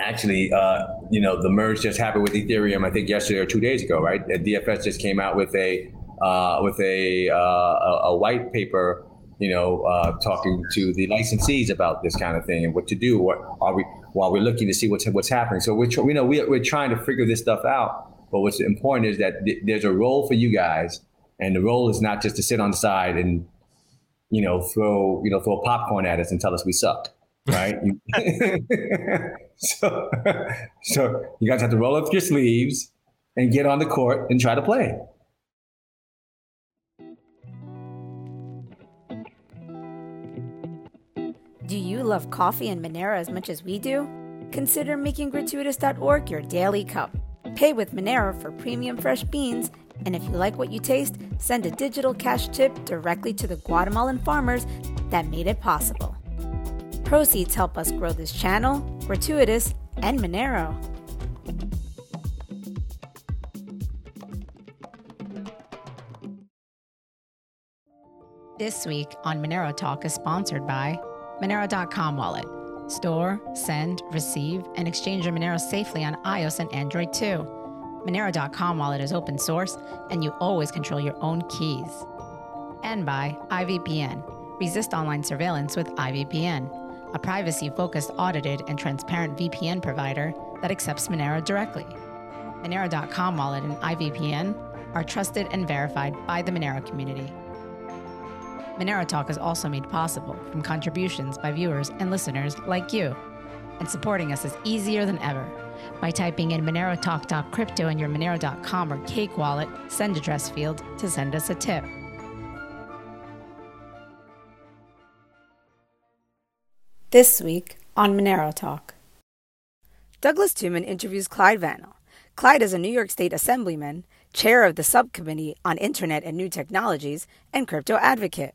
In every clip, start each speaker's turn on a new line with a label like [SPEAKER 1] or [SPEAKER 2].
[SPEAKER 1] actually, uh, you know, the merge just happened with Ethereum. I think yesterday or two days ago, right? DFS just came out with a uh, with a, uh, a white paper, you know, uh, talking to the licensees about this kind of thing and what to do. What are we while we're looking to see what's what's happening? So we're you know we, we're trying to figure this stuff out. But what's important is that th- there's a role for you guys, and the role is not just to sit on the side and you know throw you know throw popcorn at us and tell us we suck right? so, so you guys have to roll up your sleeves and get on the court and try to play.
[SPEAKER 2] Do you love coffee and Monero as much as we do? Consider making gratuitous.org your daily cup. Pay with Monero for premium fresh beans, and if you like what you taste, send a digital cash tip directly to the Guatemalan farmers that made it possible. Proceeds help us grow this channel, Gratuitous, and Monero. This week on Monero Talk is sponsored by Monero.com Wallet. Store, send, receive, and exchange your Monero safely on iOS and Android too. Monero.com Wallet is open source, and you always control your own keys. And by IVPN. Resist online surveillance with IVPN a privacy focused, audited, and transparent VPN provider that accepts Monero directly. Monero.com wallet and IVPN are trusted and verified by the Monero community. Monero Talk is also made possible from contributions by viewers and listeners like you. And supporting us is easier than ever. By typing in Monero Talk Crypto in your Monero.com or Cake wallet send address field to send us a tip. This week on Monero Talk. Douglas Tuman interviews Clyde Vanel. Clyde is a New York State Assemblyman, chair of the Subcommittee on Internet and New Technologies, and crypto advocate.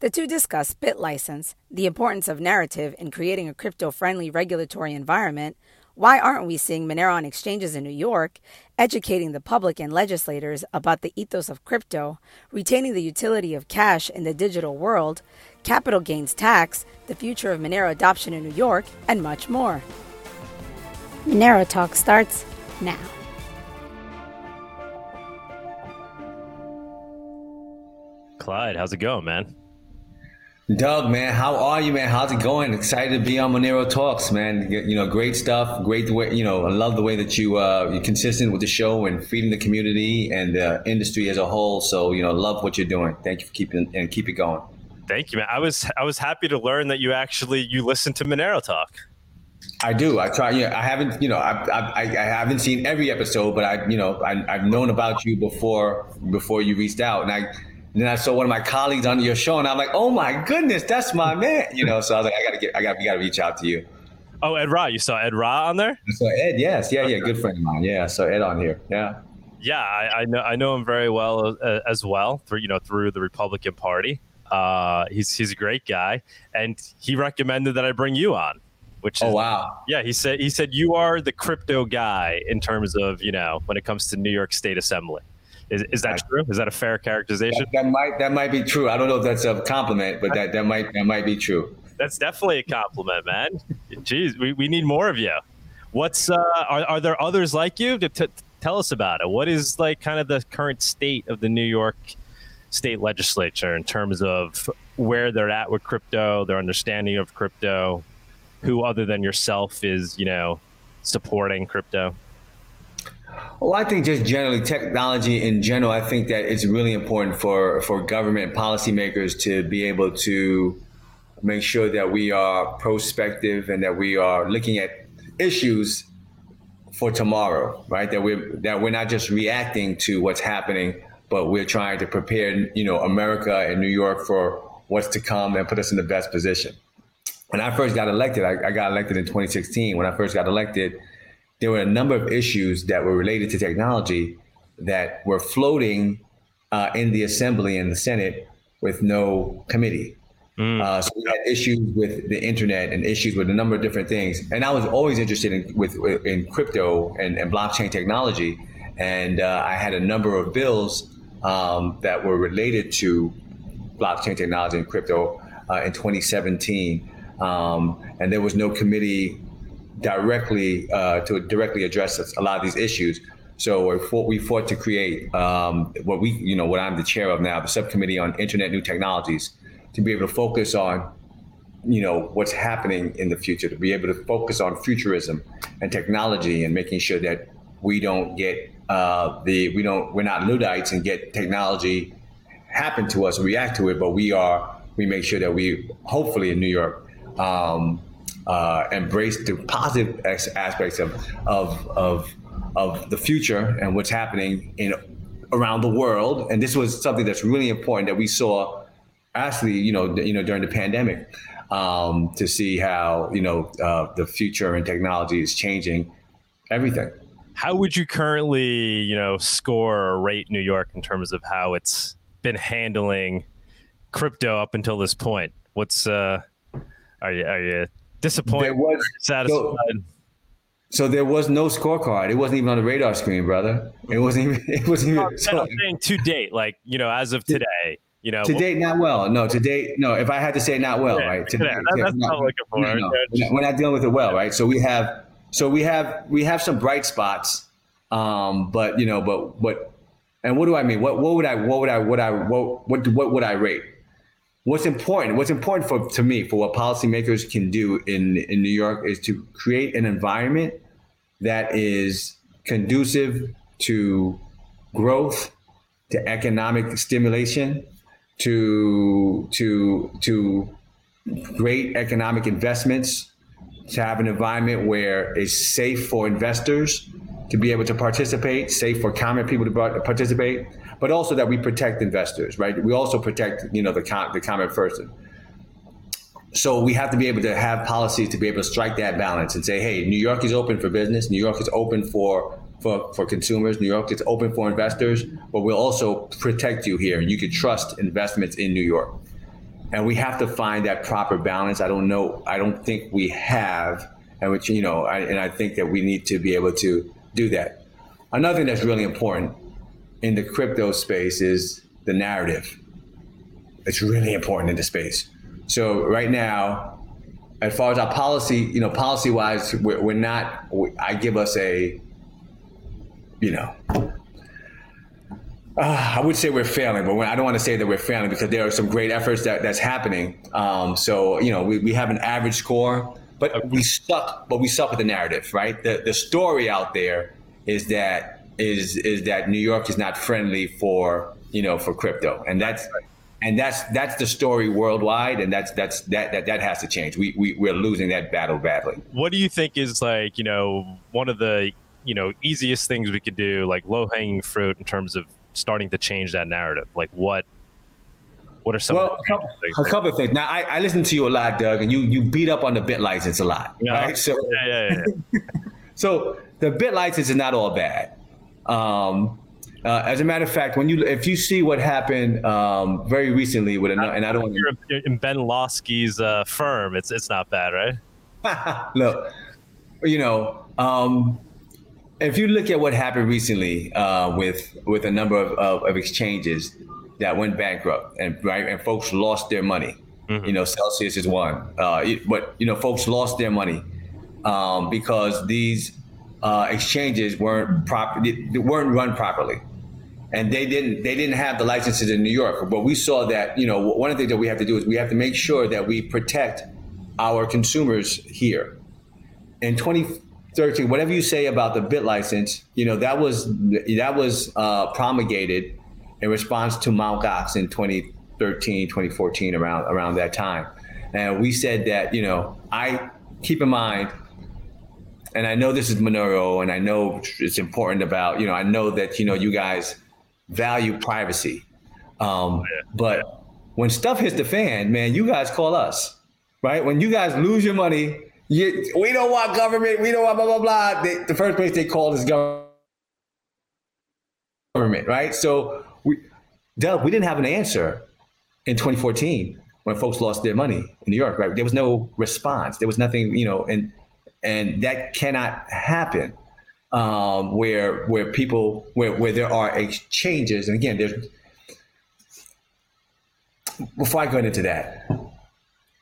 [SPEAKER 2] The two discuss BitLicense, the importance of narrative in creating a crypto friendly regulatory environment, why aren't we seeing Monero on exchanges in New York, educating the public and legislators about the ethos of crypto, retaining the utility of cash in the digital world, capital gains tax, the future of Monero adoption in New York, and much more. Monero Talk starts now.
[SPEAKER 3] Clyde, how's it going, man?
[SPEAKER 1] Doug, man, how are you, man? How's it going? Excited to be on Monero Talks, man. You know, great stuff. Great way, you know, I love the way that you uh, you're consistent with the show and feeding the community and the industry as a whole. So, you know, love what you're doing. Thank you for keeping and keep it going.
[SPEAKER 3] Thank you, man. I was I was happy to learn that you actually you listen to Monero Talk.
[SPEAKER 1] I do. I try. You know, I haven't. You know, I, I, I haven't seen every episode, but I, you know, I, I've known about you before before you reached out, and I. And then I saw one of my colleagues on your show, and I'm like, "Oh my goodness, that's my man!" You know, so I was like, "I gotta get, I got, we gotta reach out to you."
[SPEAKER 3] Oh, Ed Ra, you saw Ed Ra on there?
[SPEAKER 1] So Ed, yes, yeah, yeah, good friend of mine. Yeah, so Ed on here, yeah.
[SPEAKER 3] Yeah, I, I know, I know him very well uh, as well through, you know, through the Republican Party. Uh, he's he's a great guy, and he recommended that I bring you on. Which
[SPEAKER 1] oh,
[SPEAKER 3] is,
[SPEAKER 1] oh wow,
[SPEAKER 3] yeah. He said he said you are the crypto guy in terms of you know when it comes to New York State Assembly. Is, is that true? Is that a fair characterization?
[SPEAKER 1] That, that, might that might be true. I don't know if that's a compliment, but that, that might that might be true.
[SPEAKER 3] That's definitely a compliment, man. Jeez, we, we need more of you. What's uh, are are there others like you? To, to tell us about it. What is like kind of the current state of the New York state legislature in terms of where they're at with crypto, their understanding of crypto, who other than yourself is, you know, supporting crypto?
[SPEAKER 1] Well, I think just generally technology in general, I think that it's really important for, for government policymakers to be able to make sure that we are prospective and that we are looking at issues for tomorrow, right? That we're that we're not just reacting to what's happening, but we're trying to prepare, you know, America and New York for what's to come and put us in the best position. When I first got elected, I, I got elected in 2016. When I first got elected, there were a number of issues that were related to technology that were floating uh, in the Assembly and the Senate with no committee. Mm. Uh, so we had issues with the internet and issues with a number of different things. And I was always interested in with in crypto and, and blockchain technology. And uh, I had a number of bills um, that were related to blockchain technology and crypto uh, in 2017. Um, and there was no committee directly uh, to directly address a lot of these issues. So we fought, we fought to create um, what we, you know, what I'm the chair of now, the subcommittee on Internet New Technologies, to be able to focus on, you know, what's happening in the future, to be able to focus on futurism and technology and making sure that we don't get uh, the we don't we're not luddites and get technology happen to us, react to it, but we are we make sure that we hopefully in New York um, uh, embrace the positive aspects of of of of the future and what's happening in around the world. And this was something that's really important that we saw actually, you know, you know, during the pandemic, um, to see how you know uh, the future and technology is changing everything.
[SPEAKER 3] How would you currently, you know, score or rate New York in terms of how it's been handling crypto up until this point? What's uh, are you are you disappointed? Was, satisfied?
[SPEAKER 1] So, so, there was no scorecard. It wasn't even on the radar screen, brother. It wasn't even. It wasn't even.
[SPEAKER 3] So, saying to date, like you know, as of today. You know,
[SPEAKER 1] to date, not well. No, to date, no. If I had to say, not well, yeah, right? Today,
[SPEAKER 3] yeah, that's not, not looking for. No,
[SPEAKER 1] no, we're not dealing with it well, right? So we have, so we have, we have some bright spots, um, but you know, but but, and what do I mean? What what would I what would I what I what what what would I rate? what's important what's important for to me for what policymakers can do in in New York is to create an environment that is conducive to growth to economic stimulation to to to great economic investments to have an environment where it's safe for investors to be able to participate safe for common people to participate but also that we protect investors, right? We also protect, you know, the the common person. So we have to be able to have policies to be able to strike that balance and say, hey, New York is open for business. New York is open for for, for consumers. New York is open for investors, but we'll also protect you here. And you can trust investments in New York. And we have to find that proper balance. I don't know. I don't think we have, and which you know, I, and I think that we need to be able to do that. Another thing that's really important in the crypto space is the narrative. It's really important in the space. So right now, as far as our policy, you know, policy wise, we're, we're not. I give us a, you know, uh, I would say we're failing, but I don't want to say that we're failing because there are some great efforts that, that's happening. Um, so you know, we, we have an average score, but we suck. But we suck with the narrative, right? The the story out there is that is is that New York is not friendly for you know for crypto, and that's and that's that's the story worldwide, and that's that's that that, that has to change. We, we we're losing that battle badly.
[SPEAKER 3] What do you think is like you know one of the you know easiest things we could do, like low hanging fruit in terms of starting to change that narrative? Like what what are some?
[SPEAKER 1] Well, a couple, a couple, of things. Now, I, I listen to you a lot, Doug, and you you beat up on the BitLicense a lot, yeah. right?
[SPEAKER 3] So, yeah, yeah, yeah.
[SPEAKER 1] so the BitLicense is not all bad. Um, uh, as a matter of fact, when you if you see what happened um, very recently with another, and I don't
[SPEAKER 3] you're in Ben Lawsky's uh, firm, it's it's not bad,
[SPEAKER 1] right? Look, you know, um, if you look at what happened recently uh, with with a number of, of, of, exchanges that went bankrupt and right and folks lost their money. Mm-hmm. You know, Celsius is one, uh, but you know, folks lost their money um, because these uh, exchanges weren't proper, weren't run properly, and they didn't they didn't have the licenses in New York. But we saw that you know one of the things that we have to do is we have to make sure that we protect our consumers here. In 2013, whatever you say about the bit license you know that was that was uh, promulgated in response to Mt. Gox in 2013, 2014, around around that time, and we said that you know I keep in mind and I know this is Monero, and I know it's important about you know I know that you know you guys value privacy, um, but when stuff hits the fan, man, you guys call us, right? When you guys lose your money, you, we don't want government, we don't want blah blah blah. They, the first place they call is government, right? So we, Doug, we didn't have an answer in 2014 when folks lost their money in New York, right? There was no response. There was nothing, you know, and and that cannot happen um, where where people where where there are exchanges. And again, there's before I go into that,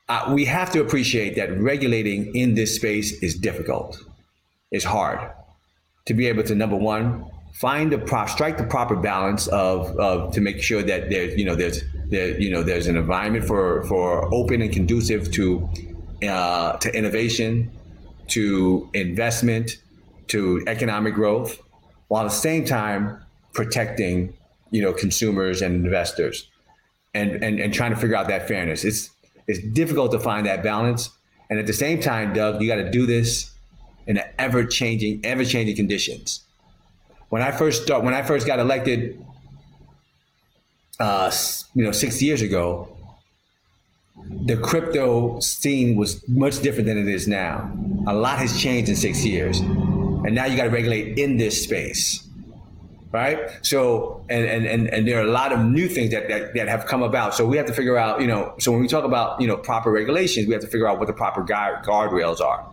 [SPEAKER 1] uh, we have to appreciate that regulating in this space is difficult. It's hard to be able to number one find the prop strike the proper balance of, of to make sure that there's you know there's there you know there's an environment for for open and conducive to uh, to innovation, to investment, to economic growth, while at the same time protecting you know consumers and investors, and and and trying to figure out that fairness. It's it's difficult to find that balance, and at the same time, Doug, you got to do this in ever changing, ever changing conditions. When I first start, when I first got elected, uh, you know, six years ago, the crypto scene was much different than it is now. A lot has changed in six years, and now you got to regulate in this space right? So, and, and, and, and there are a lot of new things that, that, that have come about. So we have to figure out, you know, so when we talk about, you know, proper regulations, we have to figure out what the proper guard, guardrails are.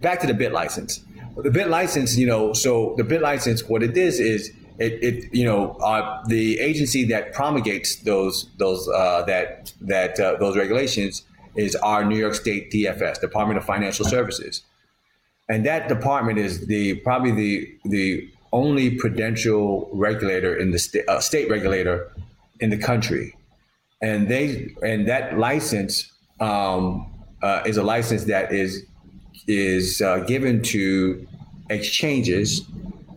[SPEAKER 1] Back to the bit license. The bit license, you know, so the bit license, what it is, is it, it you know, uh, the agency that promulgates those, those, uh, that, that, uh, those regulations is our New York State DFS, Department of Financial Services. And that department is the, probably the, the only prudential regulator in the state, uh, state regulator in the country, and they and that license um, uh, is a license that is is uh, given to exchanges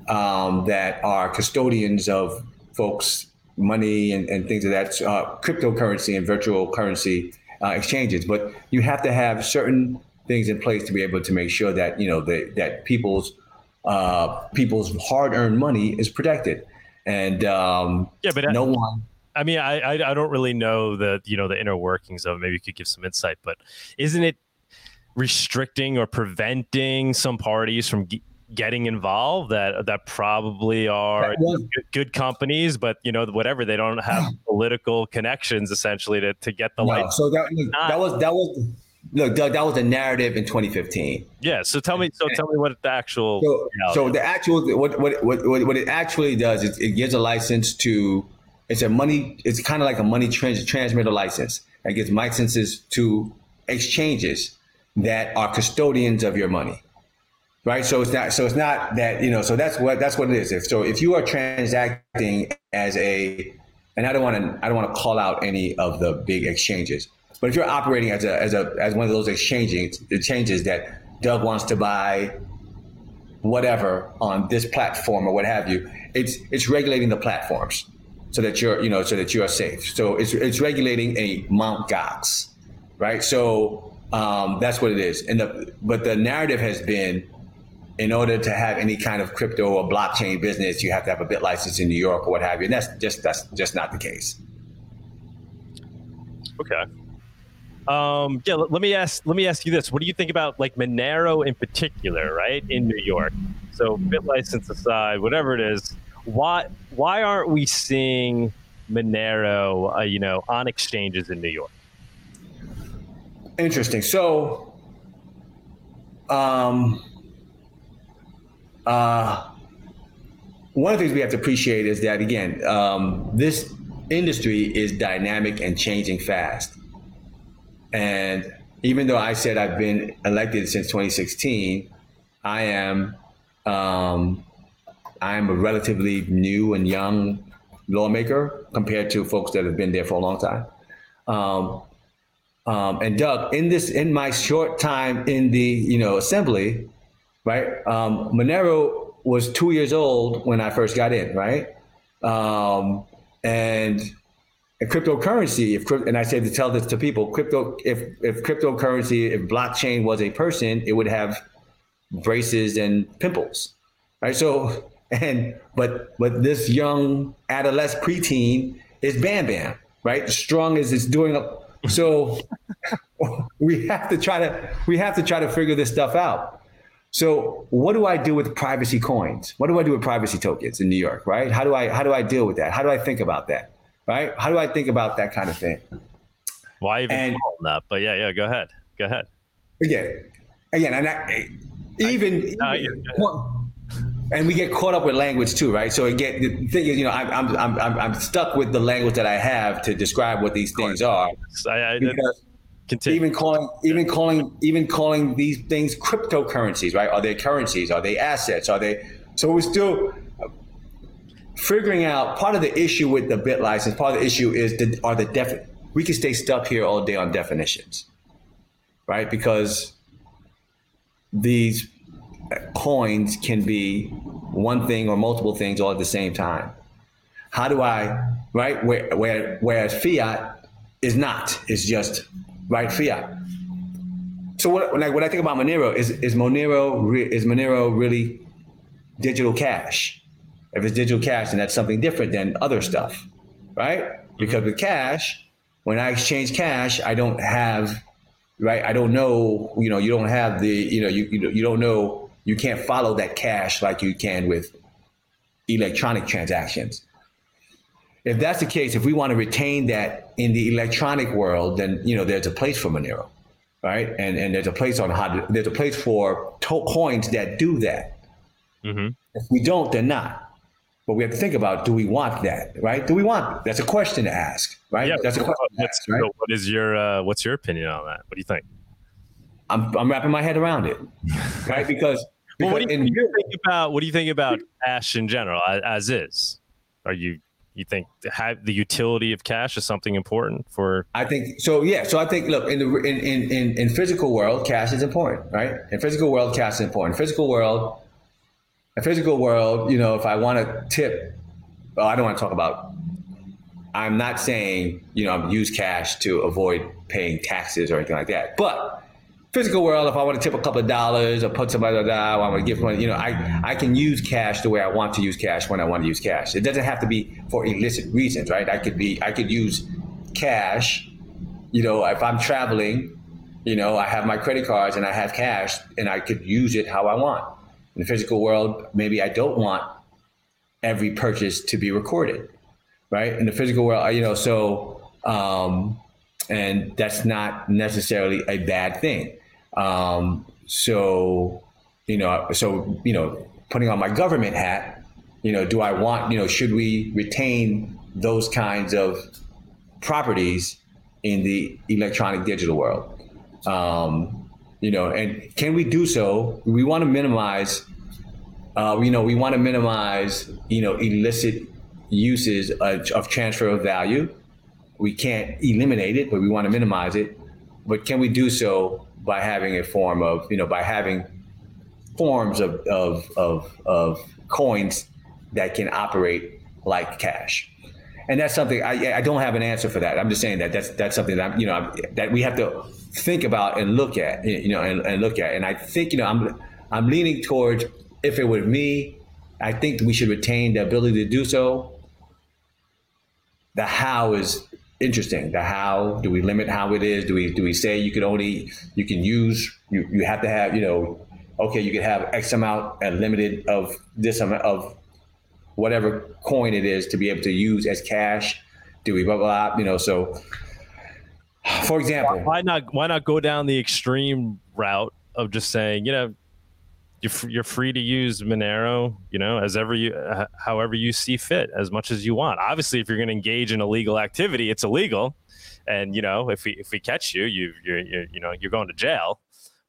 [SPEAKER 1] um, that are custodians of folks' money and, and things of that uh, cryptocurrency and virtual currency uh, exchanges. But you have to have certain things in place to be able to make sure that you know the, that people's uh, people's hard-earned money is protected, and um,
[SPEAKER 3] yeah, but
[SPEAKER 1] no I, one.
[SPEAKER 3] I mean, I, I I don't really know the you know the inner workings of. It. Maybe you could give some insight, but isn't it restricting or preventing some parties from g- getting involved that that probably are was, good, good, companies, but you know whatever they don't have political connections essentially to, to get the no, light.
[SPEAKER 1] So that, was, that was that was look, Doug, that was a narrative in 2015.
[SPEAKER 3] Yeah. So tell me, so tell me what the actual.
[SPEAKER 1] So, so the actual what, what what what it actually does is it gives a license to. It's a money. It's kind of like a money trans, transmitter license. It gives licenses to exchanges that are custodians of your money, right? So it's not. So it's not that you know. So that's what that's what it is. If so, if you are transacting as a, and I don't want to I don't want to call out any of the big exchanges but if you're operating as a as a as one of those exchanges that Doug wants to buy whatever on this platform or what have you, it's it's regulating the platforms so that you're you know so that you are safe. So it's it's regulating a Mount Gox, right? So um, that's what it is. And the but the narrative has been in order to have any kind of crypto or blockchain business, you have to have a bit license in New York or what have you. And that's just that's just not the case.
[SPEAKER 3] Okay. Um, yeah, let, me ask. Let me ask you this: What do you think about like Monero in particular, right in New York? So, bit license aside, whatever it is, why why aren't we seeing Monero, uh, you know, on exchanges in New York?
[SPEAKER 1] Interesting. So, um, uh, one of the things we have to appreciate is that again, um, this industry is dynamic and changing fast. And even though I said I've been elected since 2016, I am um, I am a relatively new and young lawmaker compared to folks that have been there for a long time. Um, um, and Doug, in this in my short time in the you know assembly, right? Um, Monero was two years old when I first got in, right? Um, and cryptocurrency, if and I say to tell this to people, crypto if if cryptocurrency, if blockchain was a person, it would have braces and pimples, right? So and but but this young adolescent preteen is Bam Bam, right? Strong as it's doing. up So we have to try to we have to try to figure this stuff out. So what do I do with privacy coins? What do I do with privacy tokens in New York, right? How do I how do I deal with that? How do I think about that? Right? How do I think about that kind of thing?
[SPEAKER 3] Why even and, call that? But yeah, yeah, go ahead, go ahead.
[SPEAKER 1] Again, again, and I, even, I, even and we get caught up with language too, right? So again, the thing is, you know, I'm I'm I'm I'm stuck with the language that I have to describe what these things are.
[SPEAKER 3] I, I, Continue.
[SPEAKER 1] Even calling, even calling, even calling these things cryptocurrencies, right? Are they currencies? Are they assets? Are they? So we're still figuring out. Part of the issue with the bit license, part of the issue is the are the def. We can stay stuck here all day on definitions, right? Because these coins can be one thing or multiple things all at the same time. How do I, right? Where, where, whereas fiat is not, it's just right fiat. So what, like, when I think about Monero, is, is Monero, is Monero really digital cash? If it's digital cash, then that's something different than other stuff, right? Because with cash, when I exchange cash, I don't have, right? I don't know, you know, you don't have the, you know, you, you, don't know, you can't follow that cash like you can with electronic transactions if that's the case, if we want to retain that in the electronic world, then you know there's a place for Monero, right? And and there's a place on how to, there's a place for to- coins that do that. Mm-hmm. If we don't, they're not. But we have to think about: Do we want that? Right? Do we want? That's a question to ask, right?
[SPEAKER 3] Yeah,
[SPEAKER 1] that's a question.
[SPEAKER 3] Ask, right? So what is your uh, what's your opinion on that? What do you think?
[SPEAKER 1] I'm I'm wrapping my head around it, right? Because,
[SPEAKER 3] well, what do you, you think about what do you think about cash in general as, as is? Are you you think have the utility of cash is something important for
[SPEAKER 1] i think so yeah so i think look in the in in in, in physical world cash is important right in physical world cash is important physical world a physical world you know if i want to tip well i don't want to talk about i'm not saying you know I'm use cash to avoid paying taxes or anything like that but physical world, if I want to tip a couple of dollars or put somebody down, I want to give money, you know, I, I can use cash the way I want to use cash when I want to use cash. It doesn't have to be for illicit reasons, right? I could be, I could use cash, you know, if I'm traveling, you know, I have my credit cards and I have cash and I could use it how I want. In the physical world, maybe I don't want every purchase to be recorded, right? In the physical world, you know, so, um, and that's not necessarily a bad thing. Um, so, you know, so, you know, putting on my government hat, you know, do I want, you know, should we retain those kinds of properties in the electronic digital world? Um, you know, and can we do so? We want to minimize, uh, you know, we want to minimize, you know, illicit uses of, of transfer of value. We can't eliminate it, but we want to minimize it. But can we do so by having a form of, you know, by having forms of, of, of, of coins that can operate like cash. And that's something I, I don't have an answer for that. I'm just saying that that's that's something that I'm, you know that we have to think about and look at you know and, and look at. And I think you know I'm I'm leaning towards if it were me, I think we should retain the ability to do so. The how is interesting. The how do we limit how it is? Do we do we say you can only you can use you you have to have you know okay you can have X amount and limited of this amount of whatever coin it is to be able to use as cash. Do we blah blah, blah you know so. For example,
[SPEAKER 3] why not why not go down the extreme route of just saying you know you're, you're free to use Monero, you know, as ever you, uh, however you see fit, as much as you want. Obviously, if you're going to engage in illegal activity, it's illegal, and you know, if we if we catch you, you you're, you're you know you're going to jail.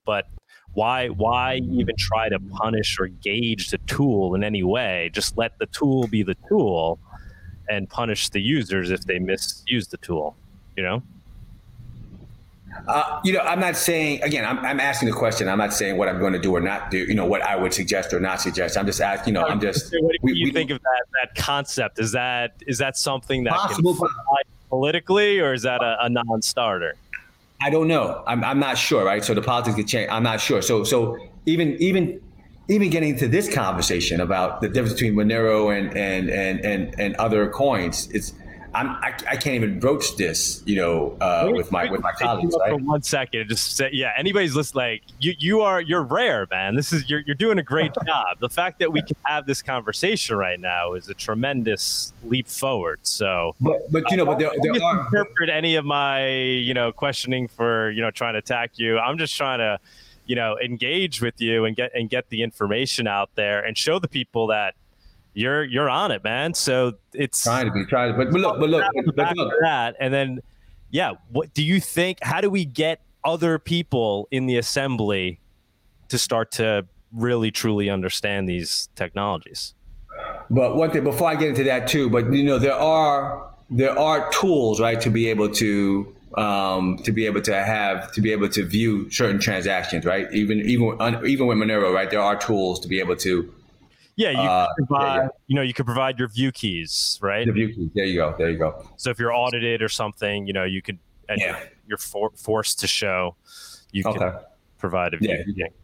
[SPEAKER 3] But why why even try to punish or gauge the tool in any way? Just let the tool be the tool, and punish the users if they misuse the tool. You know.
[SPEAKER 1] Uh, you know, I'm not saying again. I'm, I'm asking the question. I'm not saying what I'm going to do or not do. You know, what I would suggest or not suggest. I'm just asking. You know, I'm just.
[SPEAKER 3] What do we, you we, think of that that concept? Is that is that something that possible politically, or is that a, a non-starter?
[SPEAKER 1] I don't know. I'm, I'm not sure. Right. So the politics could change. I'm not sure. So so even even even getting to this conversation about the difference between Monero and and and and, and other coins, it's I'm, I, I can't even broach this, you know, uh, with my with my colleagues. Right?
[SPEAKER 3] For one second, just say, yeah. Anybody's listening, like you, you are you're rare, man. This is you're you're doing a great job. The fact that we can have this conversation right now is a tremendous leap forward. So,
[SPEAKER 1] but but you know, but there, there are
[SPEAKER 3] interpret any of my you know questioning for you know trying to attack you. I'm just trying to you know engage with you and get and get the information out there and show the people that you're you're on it, man. So it's
[SPEAKER 1] trying to be trying to, but, but look, but look, but look.
[SPEAKER 3] that, and then yeah, what do you think? How do we get other people in the assembly to start to really truly understand these technologies?
[SPEAKER 1] But one thing before I get into that too, but you know there are there are tools right to be able to um, to be able to have to be able to view certain transactions, right? Even even even with Monero, right? There are tools to be able to.
[SPEAKER 3] Yeah, you uh, provide. Yeah, yeah. You know, you could provide your view keys, right?
[SPEAKER 1] The view keys. There you go. There you go.
[SPEAKER 3] So if you're audited or something, you know, you could. And yeah. You're for, forced to show. You okay. can provide a view yeah. key.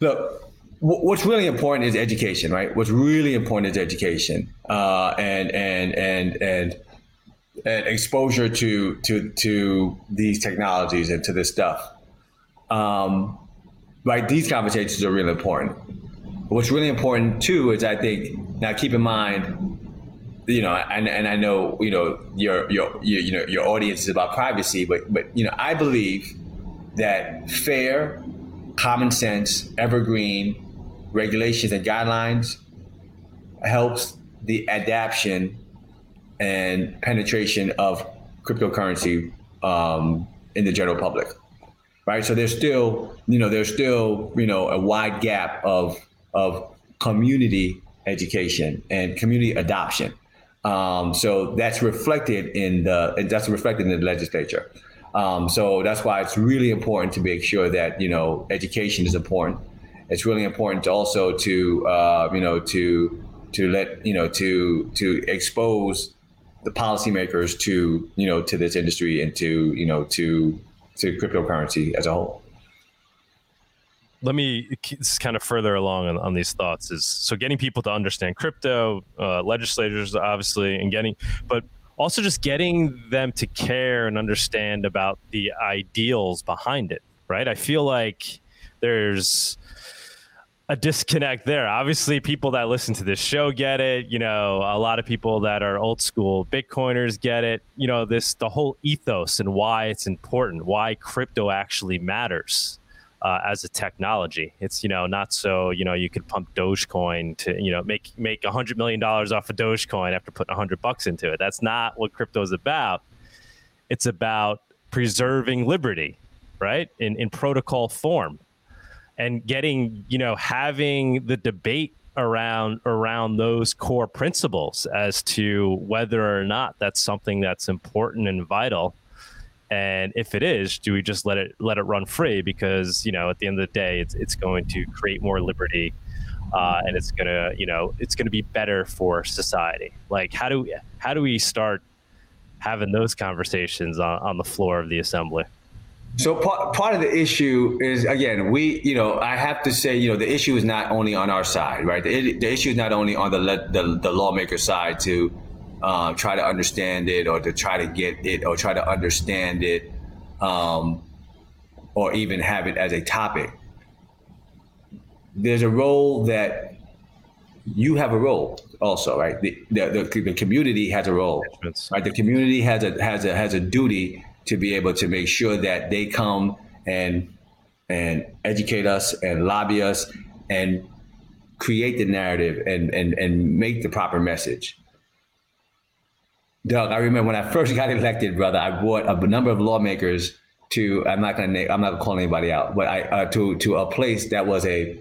[SPEAKER 1] Look, what's really important is education, right? What's really important is education, uh, and and and and and exposure to to to these technologies and to this stuff. Um, right, these conversations are really important. What's really important too is I think now keep in mind, you know, and, and I know you know your, your your you know your audience is about privacy, but but you know I believe that fair, common sense, evergreen regulations and guidelines helps the adaptation and penetration of cryptocurrency um, in the general public, right? So there's still, you know, there's still, you know, a wide gap of of community education and community adoption. Um, so that's reflected in the that's reflected in the legislature. Um, so that's why it's really important to make sure that you know education is important. It's really important to also to uh, you know to to let you know to to expose the policymakers to you know to this industry and to you know to to cryptocurrency as a whole
[SPEAKER 3] let me kind of further along on, on, these thoughts is so getting people to understand crypto uh, legislators obviously and getting but also just getting them to care and understand about the ideals behind it right i feel like there's a disconnect there. Obviously, people that listen to this show get it. You know, a lot of people that are old school Bitcoiners get it. You know, this the whole ethos and why it's important, why crypto actually matters uh, as a technology. It's you know not so you know you could pump Dogecoin to you know make make a hundred million dollars off of Dogecoin after putting a hundred bucks into it. That's not what crypto is about. It's about preserving liberty, right? In in protocol form and getting you know having the debate around around those core principles as to whether or not that's something that's important and vital and if it is do we just let it let it run free? Because you know at the end of the day it's it's going to create more liberty uh, and it's gonna you know it's gonna be better for society. Like how do we how do we start having those conversations on, on the floor of the assembly?
[SPEAKER 1] So part, part of the issue is again, we, you know, I have to say, you know, the issue is not only on our side, right? The, the issue is not only on the the, the lawmaker side to uh, try to understand it or to try to get it or try to understand it, um, or even have it as a topic. There's a role that you have a role also, right? The, the, the, the community has a role, right? The community has a has a has a duty to be able to make sure that they come and and educate us and lobby us and create the narrative and and and make the proper message. Doug, I remember when I first got elected, brother, I brought a number of lawmakers to I'm not gonna name I'm not calling anybody out, but I uh, to to a place that was a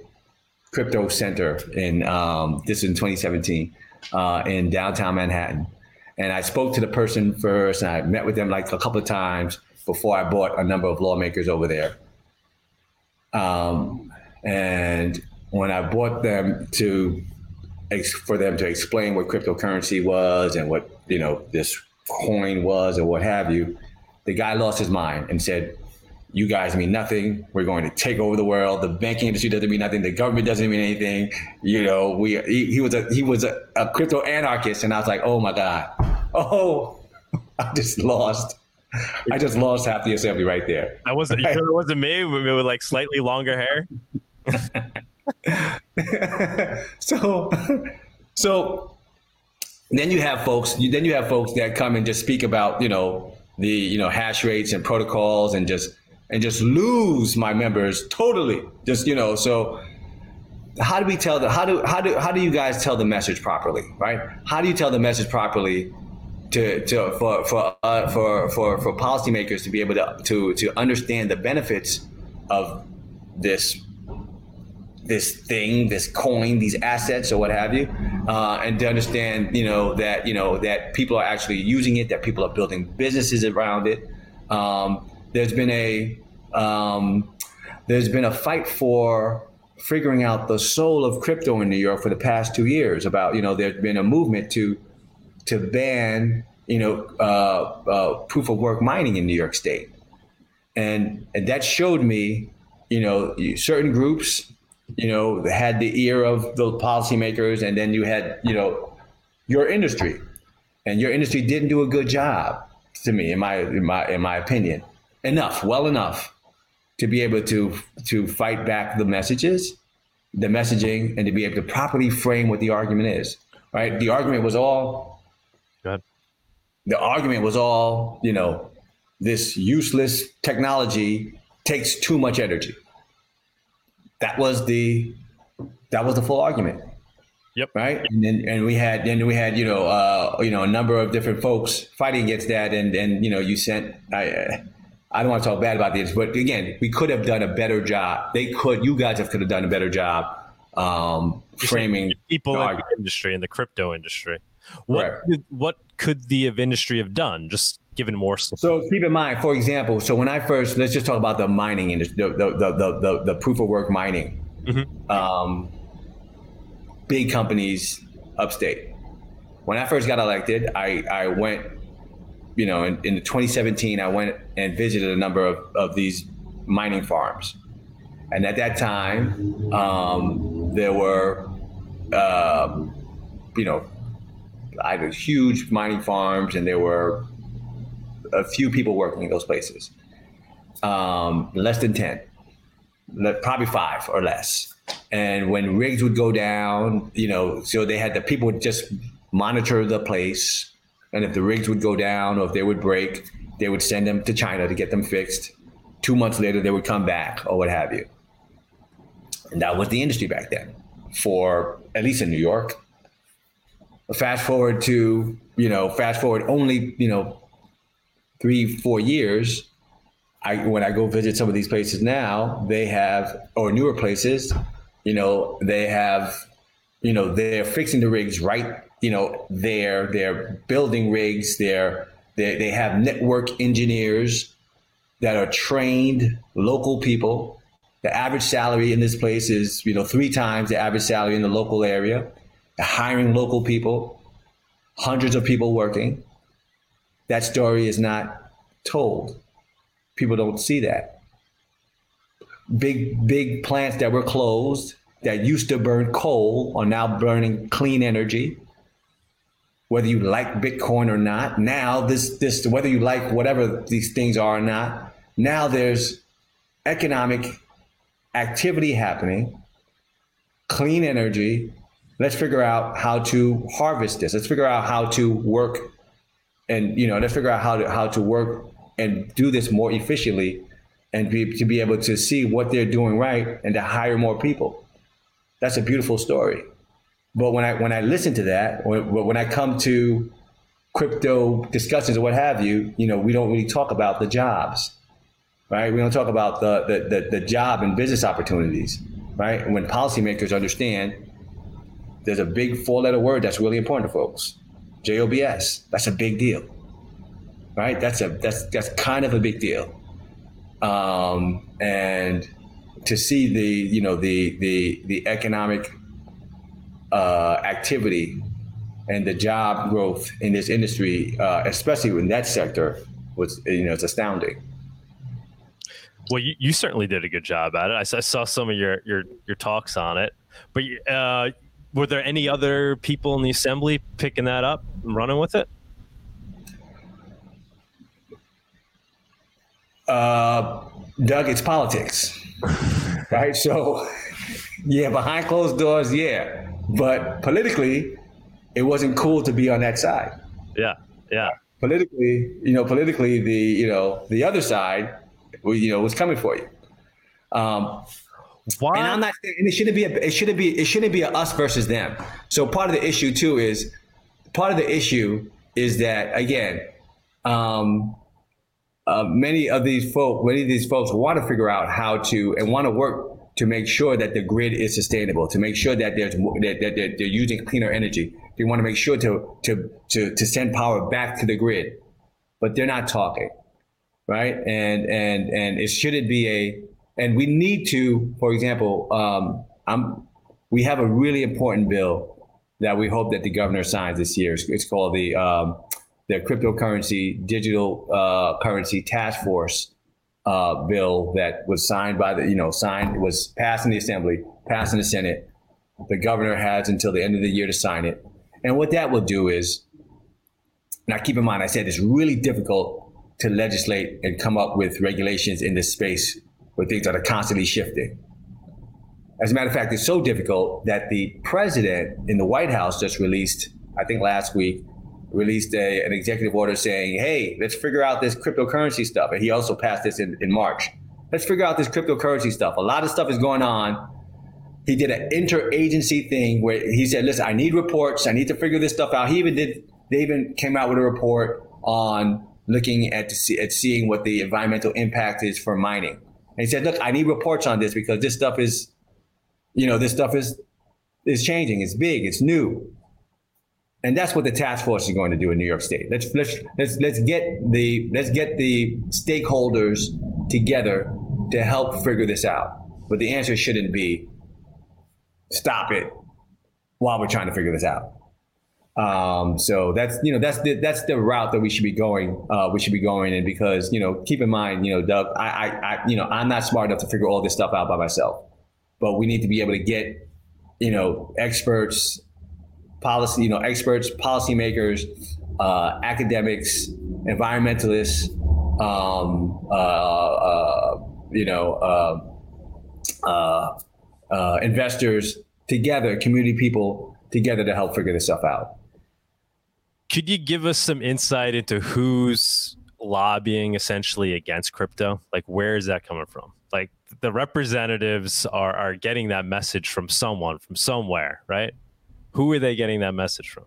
[SPEAKER 1] crypto center in um, this is in 2017 uh, in downtown Manhattan. And I spoke to the person first, and I met with them like a couple of times before I brought a number of lawmakers over there. Um, and when I brought them to for them to explain what cryptocurrency was and what you know this coin was or what have you, the guy lost his mind and said, you guys mean nothing. We're going to take over the world. The banking industry doesn't mean nothing. The government doesn't mean anything. You know, we he, he was a he was a, a, crypto anarchist, and I was like, oh my god, oh, I just lost. I just lost half the assembly right there.
[SPEAKER 3] I wasn't. You sure it wasn't me with like slightly longer hair.
[SPEAKER 1] so, so then you have folks. Then you have folks that come and just speak about you know the you know hash rates and protocols and just and just lose my members totally. Just you know, so how do we tell the how do how do how do you guys tell the message properly, right? How do you tell the message properly to, to for for uh, for for for policymakers to be able to to to understand the benefits of this this thing, this coin, these assets, or what have you, uh, and to understand, you know, that you know that people are actually using it, that people are building businesses around it. Um, there's been a um, there's been a fight for figuring out the soul of crypto in New York for the past two years. About you know, there's been a movement to to ban you know uh, uh, proof of work mining in New York State, and and that showed me you know certain groups you know, had the ear of the policymakers, and then you had, you know, your industry, and your industry didn't do a good job to me, in my in my in my opinion, enough, well enough, to be able to to fight back the messages, the messaging, and to be able to properly frame what the argument is. Right, the argument was all.
[SPEAKER 3] Good.
[SPEAKER 1] The argument was all, you know, this useless technology takes too much energy that was the that was the full argument.
[SPEAKER 3] Yep.
[SPEAKER 1] Right. And then and we had then we had you know uh, you know a number of different folks fighting against that, and and you know you sent I. I don't want to talk bad about this, but again, we could have done a better job. They could, you guys have could have done a better job um, framing
[SPEAKER 3] people in the industry in the crypto industry. What could, what could the industry have done? Just given more
[SPEAKER 1] support. So keep in mind, for example, so when I first let's just talk about the mining industry, the the the the, the proof of work mining, mm-hmm. um, big companies upstate. When I first got elected, I I went, you know, in, in 2017, I went and visited a number of, of these mining farms, and at that time, um, there were, uh, you know, I either huge mining farms, and there were a few people working in those places, um, less than 10, probably five or less. And when rigs would go down, you know, so they had the people would just monitor the place. And if the rigs would go down or if they would break, they would send them to China to get them fixed. Two months later, they would come back or what have you. And that was the industry back then for at least in New York. Fast forward to, you know, fast forward only, you know, three, four years, I when I go visit some of these places now, they have or newer places, you know, they have, you know, they're fixing the rigs right. You know, they're they're building rigs. They're they they have network engineers that are trained local people. The average salary in this place is you know three times the average salary in the local area. They're hiring local people, hundreds of people working that story is not told. People don't see that. Big, big plants that were closed that used to burn coal are now burning clean energy. Whether you like Bitcoin or not, now this this whether you like whatever these things are or not, now there's economic activity happening, clean energy. Let's figure out how to harvest this. Let's figure out how to work and you know let's figure out how to how to work and do this more efficiently and be, to be able to see what they're doing right and to hire more people. That's a beautiful story. But when i when i listen to that when, when i come to crypto discussions or what have you you know we don't really talk about the jobs right? We don't talk about the the, the, the job and business opportunities right? When policymakers understand there's a big four letter word that's really important to folks JOBS. That's a big deal, right? That's a that's that's kind of a big deal. Um, and to see the you know the the the economic uh, activity and the job growth in this industry, uh, especially in that sector, was you know it's astounding.
[SPEAKER 3] Well, you, you certainly did a good job at it. I, I saw some of your your your talks on it, but uh, were there any other people in the assembly picking that up and running with it?
[SPEAKER 1] Uh, Doug, it's politics, right? So, yeah, behind closed doors, yeah, but politically, it wasn't cool to be on that side.
[SPEAKER 3] Yeah, yeah.
[SPEAKER 1] Politically, you know, politically, the you know the other side, you know, was coming for you. Um, why? And I'm not. And it shouldn't be. A, it shouldn't be. It shouldn't be a us versus them. So part of the issue too is part of the issue is that again, um, uh, many of these folks, many of these folks want to figure out how to and want to work to make sure that the grid is sustainable, to make sure that there's that, that they're, they're using cleaner energy. They want to make sure to to to to send power back to the grid, but they're not talking, right? And and and it shouldn't be a and we need to, for example, um, I'm, we have a really important bill that we hope that the governor signs this year. It's, it's called the um, the cryptocurrency digital uh, currency task force uh, bill that was signed by the you know signed was passed in the assembly, passed in the Senate. The governor has until the end of the year to sign it. And what that will do is, now keep in mind, I said it's really difficult to legislate and come up with regulations in this space where things are constantly shifting. As a matter of fact, it's so difficult that the president in the White House just released, I think last week, released a, an executive order saying, hey, let's figure out this cryptocurrency stuff. And he also passed this in, in March. Let's figure out this cryptocurrency stuff. A lot of stuff is going on. He did an interagency thing where he said, listen, I need reports. I need to figure this stuff out. He even did, they even came out with a report on looking at, see, at seeing what the environmental impact is for mining. And he said, look, I need reports on this because this stuff is, you know, this stuff is, is changing. It's big. It's new and that's what the task force is going to do in New York State. Let's let's let's let's get the let's get the stakeholders together to help figure this out. But the answer shouldn't be stop it while we're trying to figure this out. Um, so that's you know that's the that's the route that we should be going. Uh, we should be going in because you know keep in mind you know Doug I, I I you know I'm not smart enough to figure all this stuff out by myself, but we need to be able to get you know experts policy, you know, experts, policymakers, uh, academics, environmentalists, um, uh, uh, you know, uh, uh, investors together, community people together to help figure this stuff out.
[SPEAKER 3] Could you give us some insight into who's lobbying essentially against crypto? Like, where is that coming from? Like, the representatives are are getting that message from someone, from somewhere, right? Who are they getting that message from?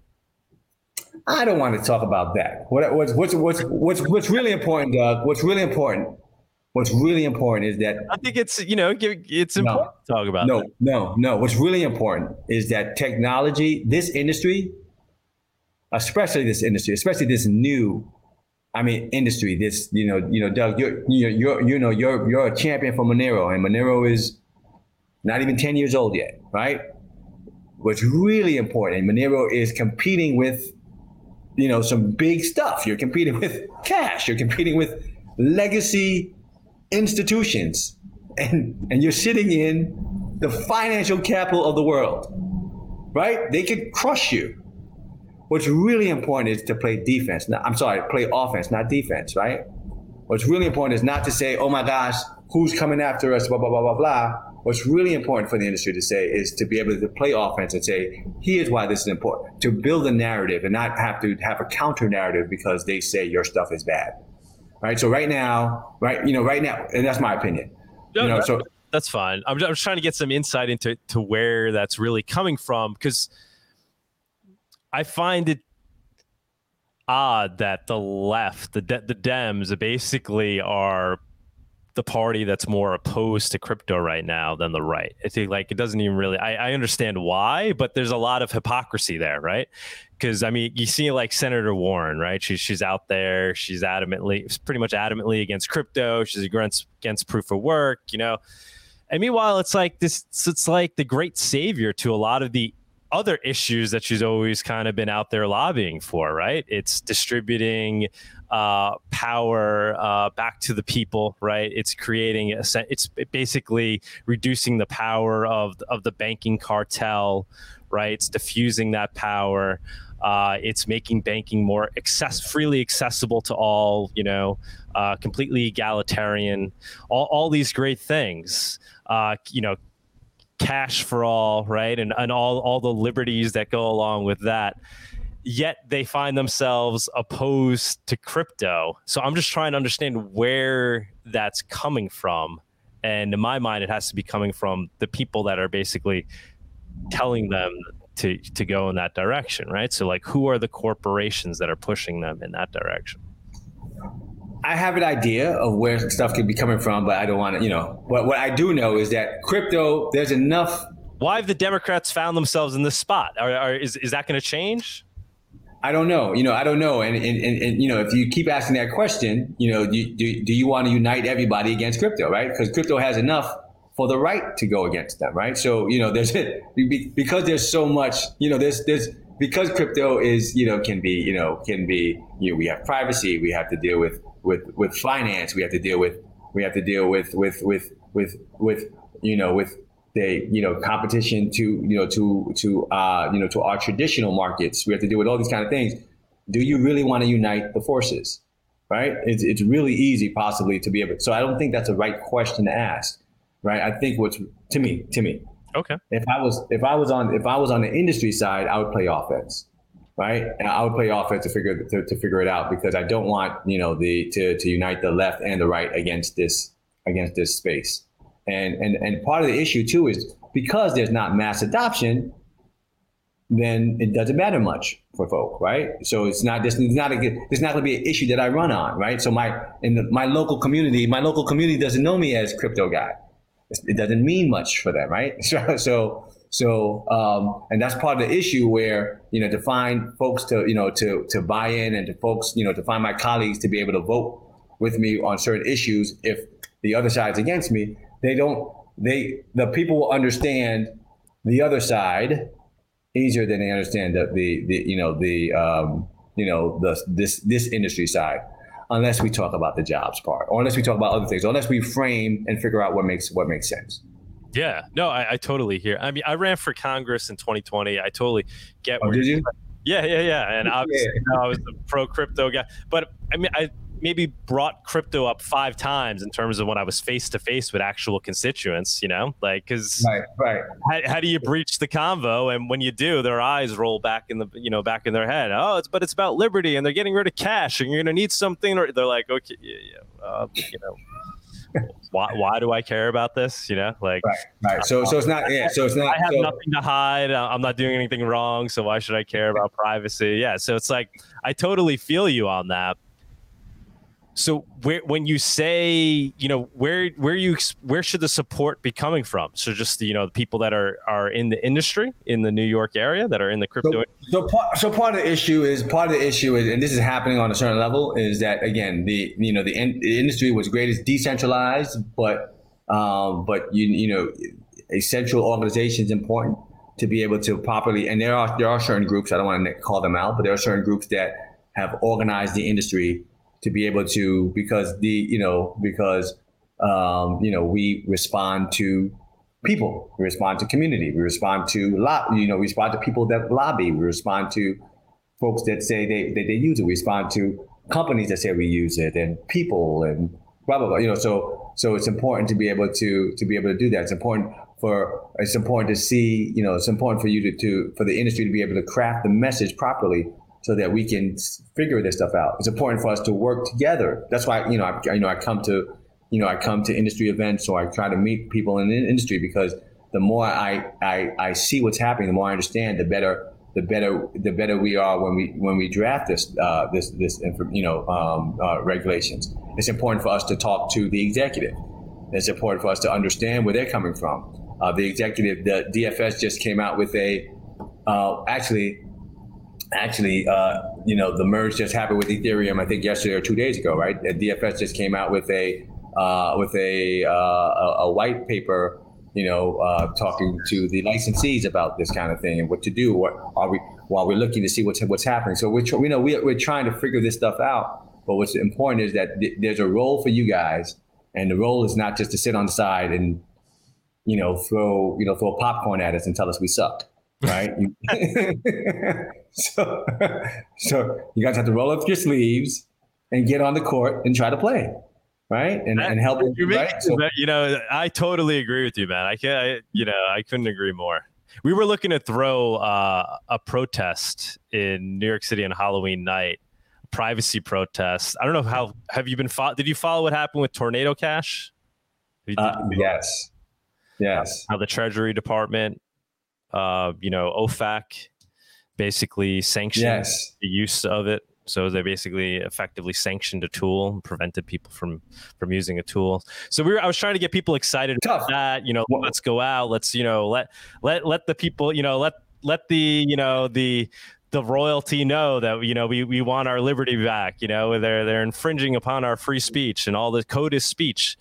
[SPEAKER 1] I don't want to talk about that. What, what's, what's, what's, what's, what's really important, Doug, what's really important, what's really important is that.
[SPEAKER 3] I think it's, you know, it's important no, to talk about.
[SPEAKER 1] No,
[SPEAKER 3] that.
[SPEAKER 1] no, no. What's really important is that technology, this industry, especially this industry, especially this new, I mean, industry, this, you know, you know, Doug, you're, you're, you're you know, you're, you're a champion for Monero and Monero is not even 10 years old yet, right? what's really important, Monero is competing with, you know, some big stuff. You're competing with cash. You're competing with legacy institutions, and and you're sitting in the financial capital of the world, right? They could crush you. What's really important is to play defense. Not, I'm sorry, play offense, not defense, right? What's really important is not to say, "Oh my gosh, who's coming after us?" Blah blah blah blah blah What's really important for the industry to say is to be able to play offense and say, here's why this is important. To build a narrative and not have to have a counter narrative because they say your stuff is bad. Right. So right now, right, you know, right now, and that's my opinion.
[SPEAKER 3] No,
[SPEAKER 1] you know,
[SPEAKER 3] so that's fine. I'm just trying to get some insight into to where that's really coming from because I find it odd that the left, the the Dems, basically are the party that's more opposed to crypto right now than the right. I think like it doesn't even really. I, I understand why, but there's a lot of hypocrisy there, right? Because I mean, you see like Senator Warren, right? She's she's out there. She's adamantly, pretty much adamantly against crypto. She's against against proof of work, you know. And meanwhile, it's like this. It's like the great savior to a lot of the other issues that she's always kind of been out there lobbying for, right? It's distributing uh, power uh, back to the people, right? It's creating a, it's basically reducing the power of of the banking cartel, right? It's diffusing that power. Uh, it's making banking more access freely accessible to all, you know, uh, completely egalitarian, all, all these great things. Uh, you know, cash for all, right, and and all all the liberties that go along with that yet they find themselves opposed to crypto. So I'm just trying to understand where that's coming from. And in my mind, it has to be coming from the people that are basically telling them to to go in that direction, right? So like who are the corporations that are pushing them in that direction?
[SPEAKER 1] I have an idea of where stuff could be coming from, but I don't want to, you know. But what I do know is that crypto, there's enough.
[SPEAKER 3] Why have the Democrats found themselves in this spot? Are, are, is is that going to change?
[SPEAKER 1] I don't know. You know, I don't know. And, and, and, and, you know, if you keep asking that question, you know, do, do, do you want to unite everybody against crypto, right? Because crypto has enough for the right to go against them, right? So, you know, there's because there's so much, you know, there's there's because crypto is, you know, can be, you know, can be, you know, we have privacy, we have to deal with with with finance, we have to deal with we have to deal with with with with with you know with the you know competition to you know to to uh, you know to our traditional markets. We have to deal with all these kind of things. Do you really want to unite the forces? Right? It's it's really easy possibly to be able. So I don't think that's a right question to ask. Right? I think what's to me to me.
[SPEAKER 3] Okay.
[SPEAKER 1] If I was if I was on if I was on the industry side, I would play offense. Right, and I would play offense to figure to, to figure it out because I don't want you know the to, to unite the left and the right against this against this space. And, and, and part of the issue too is because there's not mass adoption, then it doesn't matter much for folk, right? So it's not this it's not a it's not going to be an issue that I run on, right? So my in the, my local community, my local community doesn't know me as crypto guy. It doesn't mean much for them, right? So so so um, and that's part of the issue where you know to find folks to you know to to buy in and to folks you know to find my colleagues to be able to vote with me on certain issues if the other side's against me they don't they the people will understand the other side easier than they understand the the, the you know the um, you know the this this industry side unless we talk about the jobs part or unless we talk about other things or unless we frame and figure out what makes what makes sense
[SPEAKER 3] yeah no i, I totally hear i mean i ran for congress in 2020 i totally get
[SPEAKER 1] oh, did you
[SPEAKER 3] yeah yeah yeah and obviously yeah. I was a pro crypto guy but i mean i maybe brought crypto up five times in terms of when I was face to face with actual constituents, you know, like because
[SPEAKER 1] right, right.
[SPEAKER 3] How, how, do you breach the convo? And when you do, their eyes roll back in the you know back in their head. Oh, it's but it's about liberty, and they're getting rid of cash, and you're gonna need something. Or they're like, okay, yeah, yeah, uh, you know. Why, why do I care about this? You know, like
[SPEAKER 1] right, right. So, so it's not. Yeah. So it's not.
[SPEAKER 3] I have
[SPEAKER 1] so,
[SPEAKER 3] nothing to hide. I'm not doing anything wrong. So why should I care about privacy? Yeah. So it's like I totally feel you on that. So where, when you say, you know, where where you where should the support be coming from? So just you know, the people that are are in the industry in the New York area that are in the crypto.
[SPEAKER 1] So, so part so part of the issue is part of the issue is, and this is happening on a certain level, is that again the you know the, in, the industry was great as decentralized, but um, but you you know a central organization is important to be able to properly. And there are there are certain groups I don't want to call them out, but there are certain groups that have organized the industry to be able to because the you know because um, you know we respond to people we respond to community we respond to lot you know we respond to people that lobby we respond to folks that say they they use it we respond to companies that say we use it and people and blah blah blah you know so so it's important to be able to to be able to do that. It's important for it's important to see you know it's important for you to, to for the industry to be able to craft the message properly so that we can figure this stuff out. It's important for us to work together. That's why you know I you know I come to you know I come to industry events or I try to meet people in the industry because the more I I, I see what's happening, the more I understand, the better the better the better we are when we when we draft this uh, this this you know um, uh, regulations. It's important for us to talk to the executive. It's important for us to understand where they're coming from. Uh, the executive, the DFS just came out with a uh, actually actually, uh, you know, the merge just happened with Ethereum. I think yesterday or two days ago, right? DFS just came out with a uh, with a, uh, a, white paper, you know, uh, talking to the licensees about this kind of thing and what to do. What are we while we're looking to see what's what's happening? So we're we know we're, we're trying to figure this stuff out. But what's important is that th- there's a role for you guys, and the role is not just to sit on the side and you know throw you know throw popcorn at us and tell us we suck right? so, so you guys have to roll up your sleeves and get on the court and try to play, right? And, and help.
[SPEAKER 3] You right? so, you know, I totally agree with you, man. I can't, I, you know, I couldn't agree more. We were looking to throw uh, a protest in New York City on Halloween night, privacy protest. I don't know how have you been? Fo- did you follow what happened with Tornado Cash?
[SPEAKER 1] Uh, yes, yes.
[SPEAKER 3] How the Treasury Department uh, you know, OFAC basically sanctioned
[SPEAKER 1] Yes.
[SPEAKER 3] the use of it. So they basically effectively sanctioned a tool, and prevented people from from using a tool. So we were, I was trying to get people excited
[SPEAKER 1] Tough.
[SPEAKER 3] about that. You know,
[SPEAKER 1] Well-
[SPEAKER 3] let's go out. Let's you know let let let the people you know let let the you know the the royalty know that you know we, we want our liberty back. You know they're they're infringing upon our free speech and all the code is speech.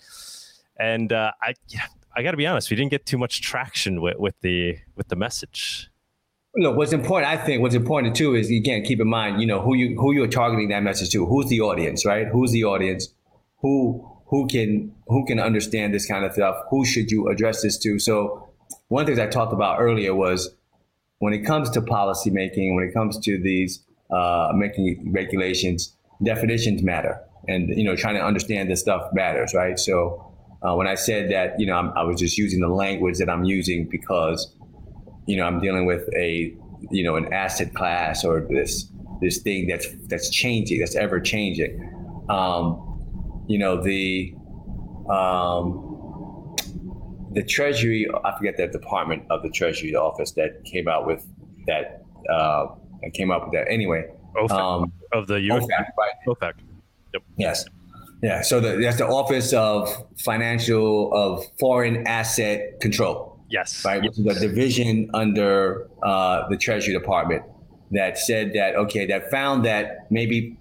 [SPEAKER 3] And uh, I yeah, I got to be honest, we didn't get too much traction with, with the with the message.
[SPEAKER 1] Look, what's important, I think, what's important too is again keep in mind, you know, who you who you're targeting that message to. Who's the audience, right? Who's the audience? Who who can who can understand this kind of stuff? Who should you address this to? So, one of the things I talked about earlier was when it comes to policy making, when it comes to these uh, making regulations, definitions matter, and you know, trying to understand this stuff matters, right? So, uh, when I said that, you know, I'm, I was just using the language that I'm using because you know, I'm dealing with a, you know, an asset class or this this thing that's that's changing, that's ever changing. Um, you know, the um, the Treasury, I forget that department of the Treasury office that came out with that uh, that came up with that. Anyway,
[SPEAKER 3] OFAC
[SPEAKER 1] um,
[SPEAKER 3] of the US
[SPEAKER 1] OFAC, right?
[SPEAKER 3] OFAC.
[SPEAKER 1] Yes. Yeah. So the, that's the Office of Financial of Foreign Asset Control
[SPEAKER 3] Yes.
[SPEAKER 1] right? Which is a division under uh, the Treasury Department that said that, okay, that found that maybe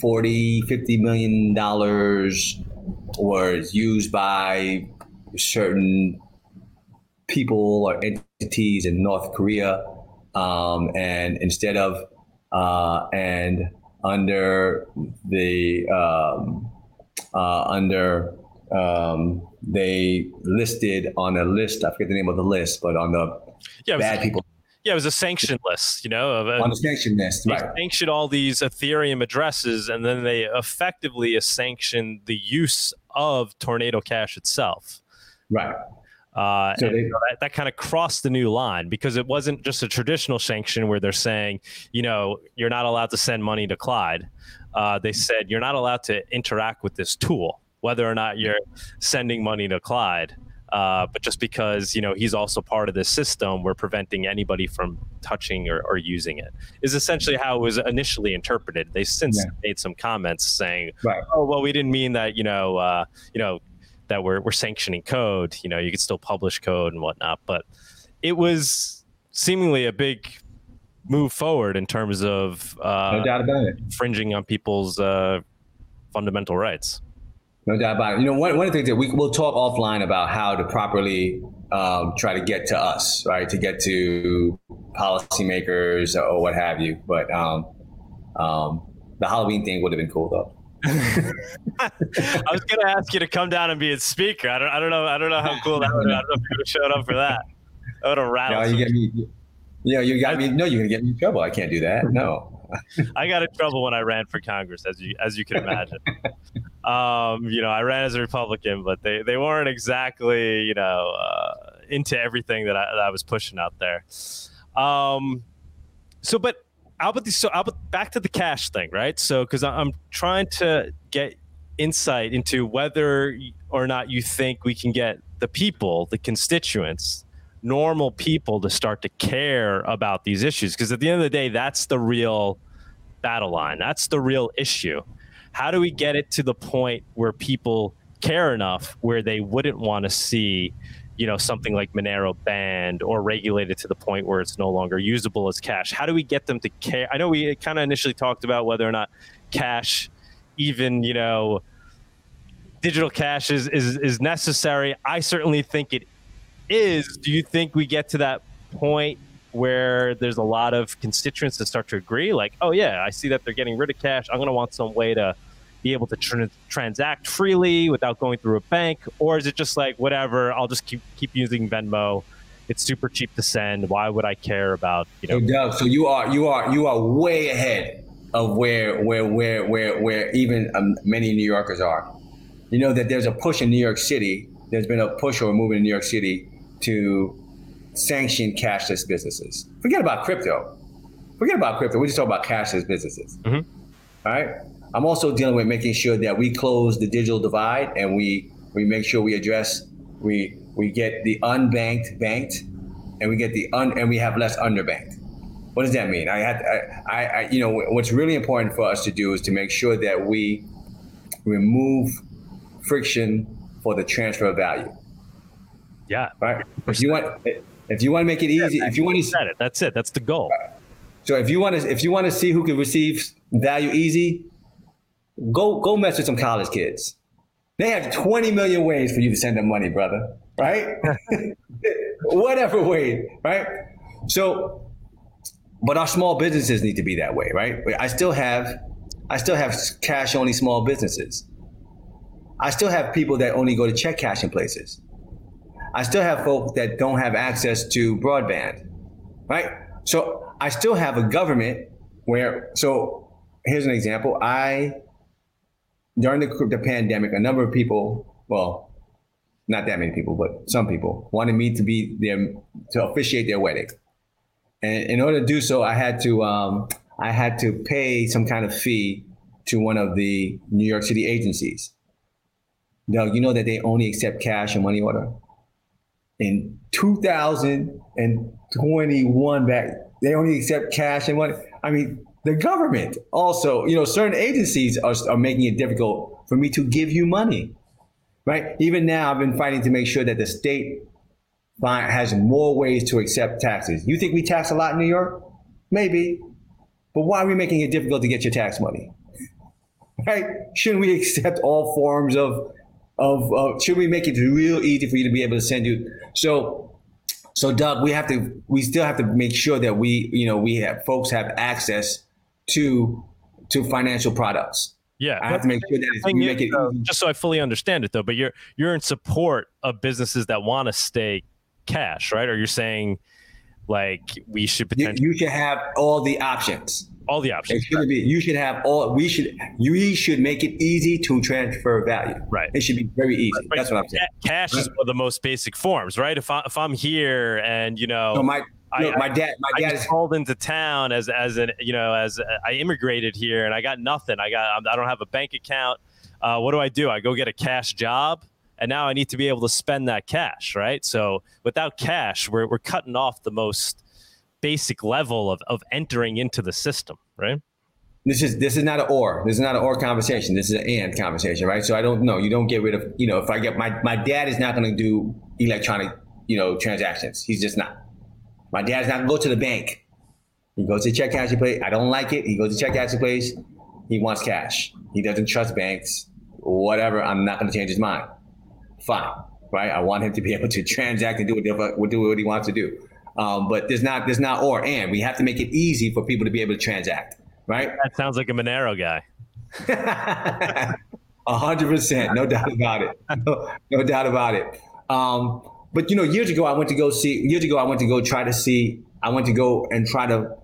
[SPEAKER 1] 40, 50 million dollars was used by certain people or entities in North Korea. Um, and instead of, uh, and under the, um, uh, under um, they listed on a list. I forget the name of the list, but on the
[SPEAKER 3] Yeah, it was,
[SPEAKER 1] bad people
[SPEAKER 3] yeah, it was a sanction list, you know, of
[SPEAKER 1] on the sanction list,
[SPEAKER 3] they
[SPEAKER 1] right?
[SPEAKER 3] sanctioned all these Ethereum addresses, and then they effectively sanctioned the use of Tornado Cash itself.
[SPEAKER 1] Right.
[SPEAKER 3] Uh,
[SPEAKER 1] So they-
[SPEAKER 3] so that, that kind of crossed the new line because it wasn't just a traditional sanction where they're saying, you know, you're not allowed to send money to Clyde. Uh, they said you're not allowed to interact with this tool, whether or not you're sending money to Clyde. Uh, but just because you know he's also part of this system, we're preventing anybody from touching or, or using it. Is essentially how it was initially interpreted. They since
[SPEAKER 1] Yeah.
[SPEAKER 3] made some comments saying,
[SPEAKER 1] Right.
[SPEAKER 3] "Oh, well, we didn't mean that. You know, uh, you know, that we're we're sanctioning code. You know, you could still publish code and whatnot." But it was seemingly a big move forward in terms of
[SPEAKER 1] No
[SPEAKER 3] uh,
[SPEAKER 1] doubt about it.
[SPEAKER 3] infringing on people's uh, fundamental rights.
[SPEAKER 1] No doubt about it. You know, one, one of the things that we, we'll talk offline about how to properly um, try to get to us, right? To get to policymakers or what have you. But um, um, the Halloween thing would have been cool though.
[SPEAKER 3] I was gonna ask you to come down and be a speaker. I don't, I don't know. I don't know how cool that would. I don't know if you would have showed up for that. That would have
[SPEAKER 1] You,
[SPEAKER 3] rattled.
[SPEAKER 1] you
[SPEAKER 3] some-
[SPEAKER 1] get me. You know, you got me. No, you're gonna get me in trouble. I can't do that. No.
[SPEAKER 3] I got in trouble when I ran for Congress, as you as you can imagine. um, you know, I ran as a Republican, but they, they weren't exactly you know uh, into everything that I, that I was pushing out there. Um, so, but the so about back to the cash thing, right? So, because I'm trying to get insight into whether or not you think we can get the people, the constituents, normal people to start to care about these issues. Because at the end of the day, that's the real battle line. That's the real issue. How do we get it to the point where people care enough where they wouldn't want to see, you know, something like Monero banned or regulated to the point where it's no longer usable as cash? How do we get them to care? I know we kind of initially talked about whether or not cash, even, you know, digital cash is, is, is necessary. I certainly think it is. Do you think we get to that point where there's a lot of constituents that start to agree, like, oh yeah, I see that they're getting rid of cash. I'm going to want some way to be able to tr- transact freely without going through a bank, or is it just like whatever? I'll just keep keep using Venmo. It's super cheap to send. Why would I care about you know?
[SPEAKER 1] So Doug, so you are you are you are way ahead of where where where where where even um, many New Yorkers are. You know that there's a push in New York City. There's been a push or a movement in New York City to sanction cashless businesses. Forget about crypto. Forget about crypto. We just talk about cashless businesses.
[SPEAKER 3] Mhm.
[SPEAKER 1] All right. I'm also dealing with making sure that we close the digital divide and we we make sure we address we we get the unbanked banked and we get the un, and we have less underbanked. What does that mean? I had, I, I, you know, what's really important for us to do is to make sure that we remove friction for the transfer of value.
[SPEAKER 3] Yeah.
[SPEAKER 1] Right. If you want, if you want to make it easy, if you want to, set
[SPEAKER 3] it. That's it. That's the goal.
[SPEAKER 1] So if you want to, if you want to see who can receive value easy, go go mess with some college kids. They have 20 million ways for you to send them money, brother. Right? Whatever way, right? So, but our small businesses need to be that way, right? I still have, I still have cash only small businesses. I still have people that only go to check cashing places. I still have folks that don't have access to broadband, right? So I still have a government where, so here's an example. I, during the, the pandemic, a number of people, well, not that many people, but some people wanted me to be there to officiate their wedding. And in order to do so, I had to, um, I had to pay some kind of fee to one of the New York City agencies. Now, you know that they only accept cash and money order? In 2021 back, they only accept cash and money. I mean, the government also, you know, certain agencies are, are making it difficult for me to give you money, right? Even now, I've been fighting to make sure that the state has more ways to accept taxes. You think we tax a lot in New York? Maybe. But why are we making it difficult to get your tax money? Right? Shouldn't we accept all forms of of uh, should we make it real easy for you to be able to send you? So, so Doug, we have to we still have to make sure that we you know we have folks have access to to financial products.
[SPEAKER 3] Yeah,
[SPEAKER 1] I have to make sure that we make it
[SPEAKER 3] though, just so I fully understand it though. But you're you're in support of businesses that want to stay cash, right? Or you're saying like we should potentially
[SPEAKER 1] you, you should have all the options
[SPEAKER 3] all the options.
[SPEAKER 1] It should be. You should have all. We should. We should make it easy to transfer value.
[SPEAKER 3] Right.
[SPEAKER 1] It should be very easy. Right. That's what I'm saying.
[SPEAKER 3] Cash right. is one of the most basic forms, right? If I if I'm here and you know.
[SPEAKER 1] So my I, my dad, my dad
[SPEAKER 3] is called into town as as an you know as a, I immigrated here and I got nothing. I got I don't have a bank account. Uh, what do I do? I go get a cash job, and now I need to be able to spend that cash, right? So without cash, we're we're cutting off the most basic level of, of entering into the system, right?
[SPEAKER 1] This is this is not an or. This is not an or conversation. This is an and conversation, right? So I don't know. You don't get rid of you know. If I get my my dad is not going to do electronic you know transactions. He's just not. My dad's not going to go to the bank. He goes to check cashing place. I don't like it. He goes to check cashing place. He wants cash. He doesn't trust banks. Whatever. I'm not going to change his mind. Fine, right? I want him to be able to transact and do what, do what he wants to do. Um, but there's not there's not or and. We have to make it easy for people to be able to transact, right?
[SPEAKER 3] That sounds like a Monero guy.
[SPEAKER 1] A hundred percent, no doubt about it. No, no doubt about it. Um, but you know, years ago, I went to go see. Years ago, I went to go try to see. I went to go and try to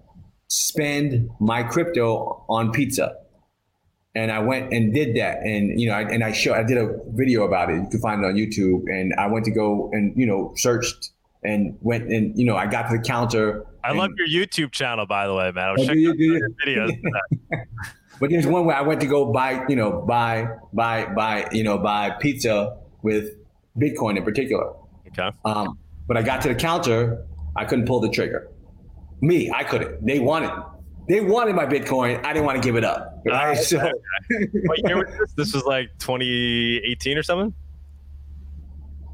[SPEAKER 1] spend my crypto on pizza, and I went and did that. And you know, I, and I show. I did a video about it. You can find it on YouTube. And I went to go and you know searched and went and you know I got to the counter.
[SPEAKER 3] I
[SPEAKER 1] and,
[SPEAKER 3] love your YouTube channel, by the way, man. I was oh, checking you, your videos.
[SPEAKER 1] but there's one where I went to go buy, you know, buy, buy, buy, you know, buy pizza with Bitcoin in particular.
[SPEAKER 3] Okay.
[SPEAKER 1] Um, but I got to the counter, I couldn't pull the trigger. Me, I couldn't. They wanted, they wanted my Bitcoin. I didn't want to give it up. Right?
[SPEAKER 3] So, what year was this? This was like 2018 or something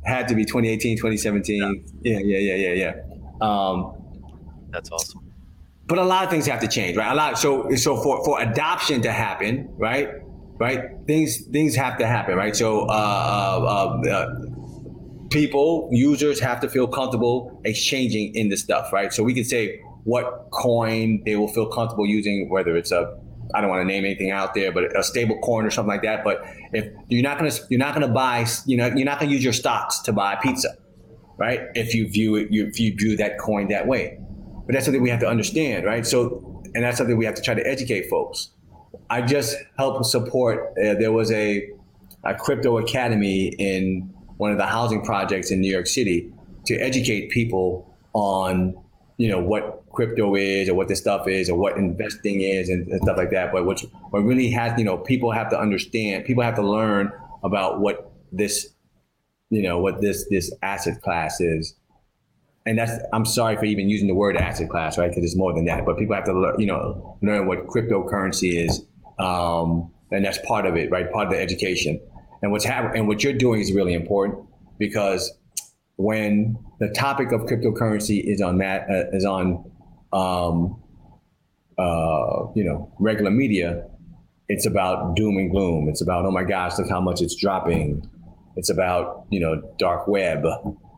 [SPEAKER 1] had to be 2018, 2017. Yeah, yeah, yeah, yeah, yeah. Um,
[SPEAKER 3] That's awesome.
[SPEAKER 1] But a lot of things have to change, right? A lot. So, so for for adoption to happen, right, right, things things have to happen, right? So, uh, uh, uh, people, users have to feel comfortable exchanging in this stuff, right? So we can say what coin they will feel comfortable using, whether it's a I don't want to name anything out there, but a stable coin or something like that. But if you're not gonna you're not gonna buy you know you're not gonna use your stocks to buy pizza, right? If you view it if you view that coin that way, but that's something we have to understand, right? So and that's something we have to try to educate folks. I just helped support. Uh, there was a a crypto academy in one of the housing projects in New York City to educate people on you know what crypto is or what this stuff is or what investing is and, and stuff like that. But what what really has you know people have to understand, people have to learn about what this you know what this this asset class is. and that's I'm sorry for even using the word asset class, right? Because it's more than that. But people have to learn, you know, learn what cryptocurrency is, um, and that's part of it, right? Part of the education. And what's happening, and what you're doing is really important because when the topic of cryptocurrency is on that uh, is on, um, uh, you know, regular media, it's about doom and gloom. It's about oh my gosh, look how much it's dropping. It's about you know dark web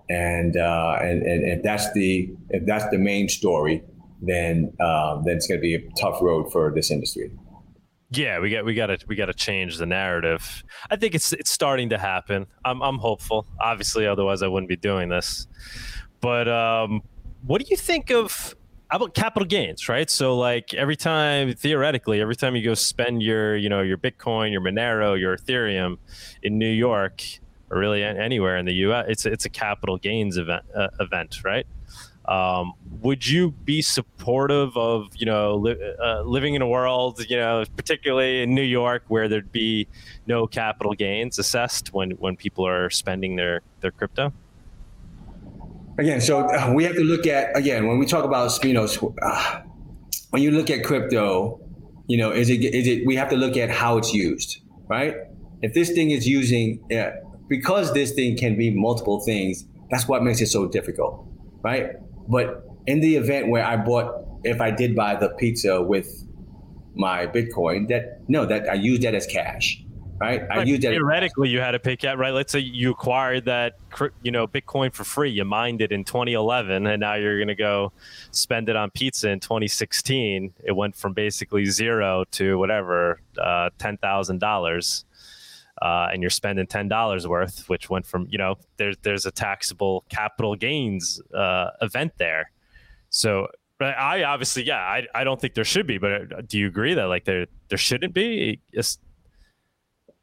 [SPEAKER 1] and uh, and, and if that's the if that's the main story, then um, then it's going to be a tough road for this industry.
[SPEAKER 3] Yeah, we got we got to we got to change the narrative. I think it's it's starting to happen. I'm I'm hopeful. Obviously, otherwise I wouldn't be doing this. But um, what do you think of about capital gains? Right. So like every time theoretically, every time you go spend your you know your Bitcoin, your Monero, your Ethereum in New York, or really anywhere in the U.S. It's it's a capital gains event uh, event, right? Um, would you be supportive of you know li- uh, living in a world you know particularly in New York where there'd be no capital gains assessed when when people are spending their their crypto?
[SPEAKER 1] Again, so uh, we have to look at again when we talk about you know uh, when you look at crypto, you know is it is it we have to look at how it's used, right? If this thing is using yeah, because this thing can be multiple things, that's what makes it so difficult, right? But in the event where I bought, if I did buy the pizza with my Bitcoin, that no, that I use that as cash, right? I use that
[SPEAKER 3] theoretically. you had to pay cash, right? Let's say you acquired that, you know, Bitcoin for free. You mined it in 2011, and now you're going to go spend it on pizza in 2016. It went from basically zero to whatever, uh, ten thousand dollars uh, and you're spending ten dollars worth, which went from you know there's there's a taxable capital gains uh, event there. So I obviously yeah I, I don't think there should be, but uh, do you agree that like there there shouldn't be? It's,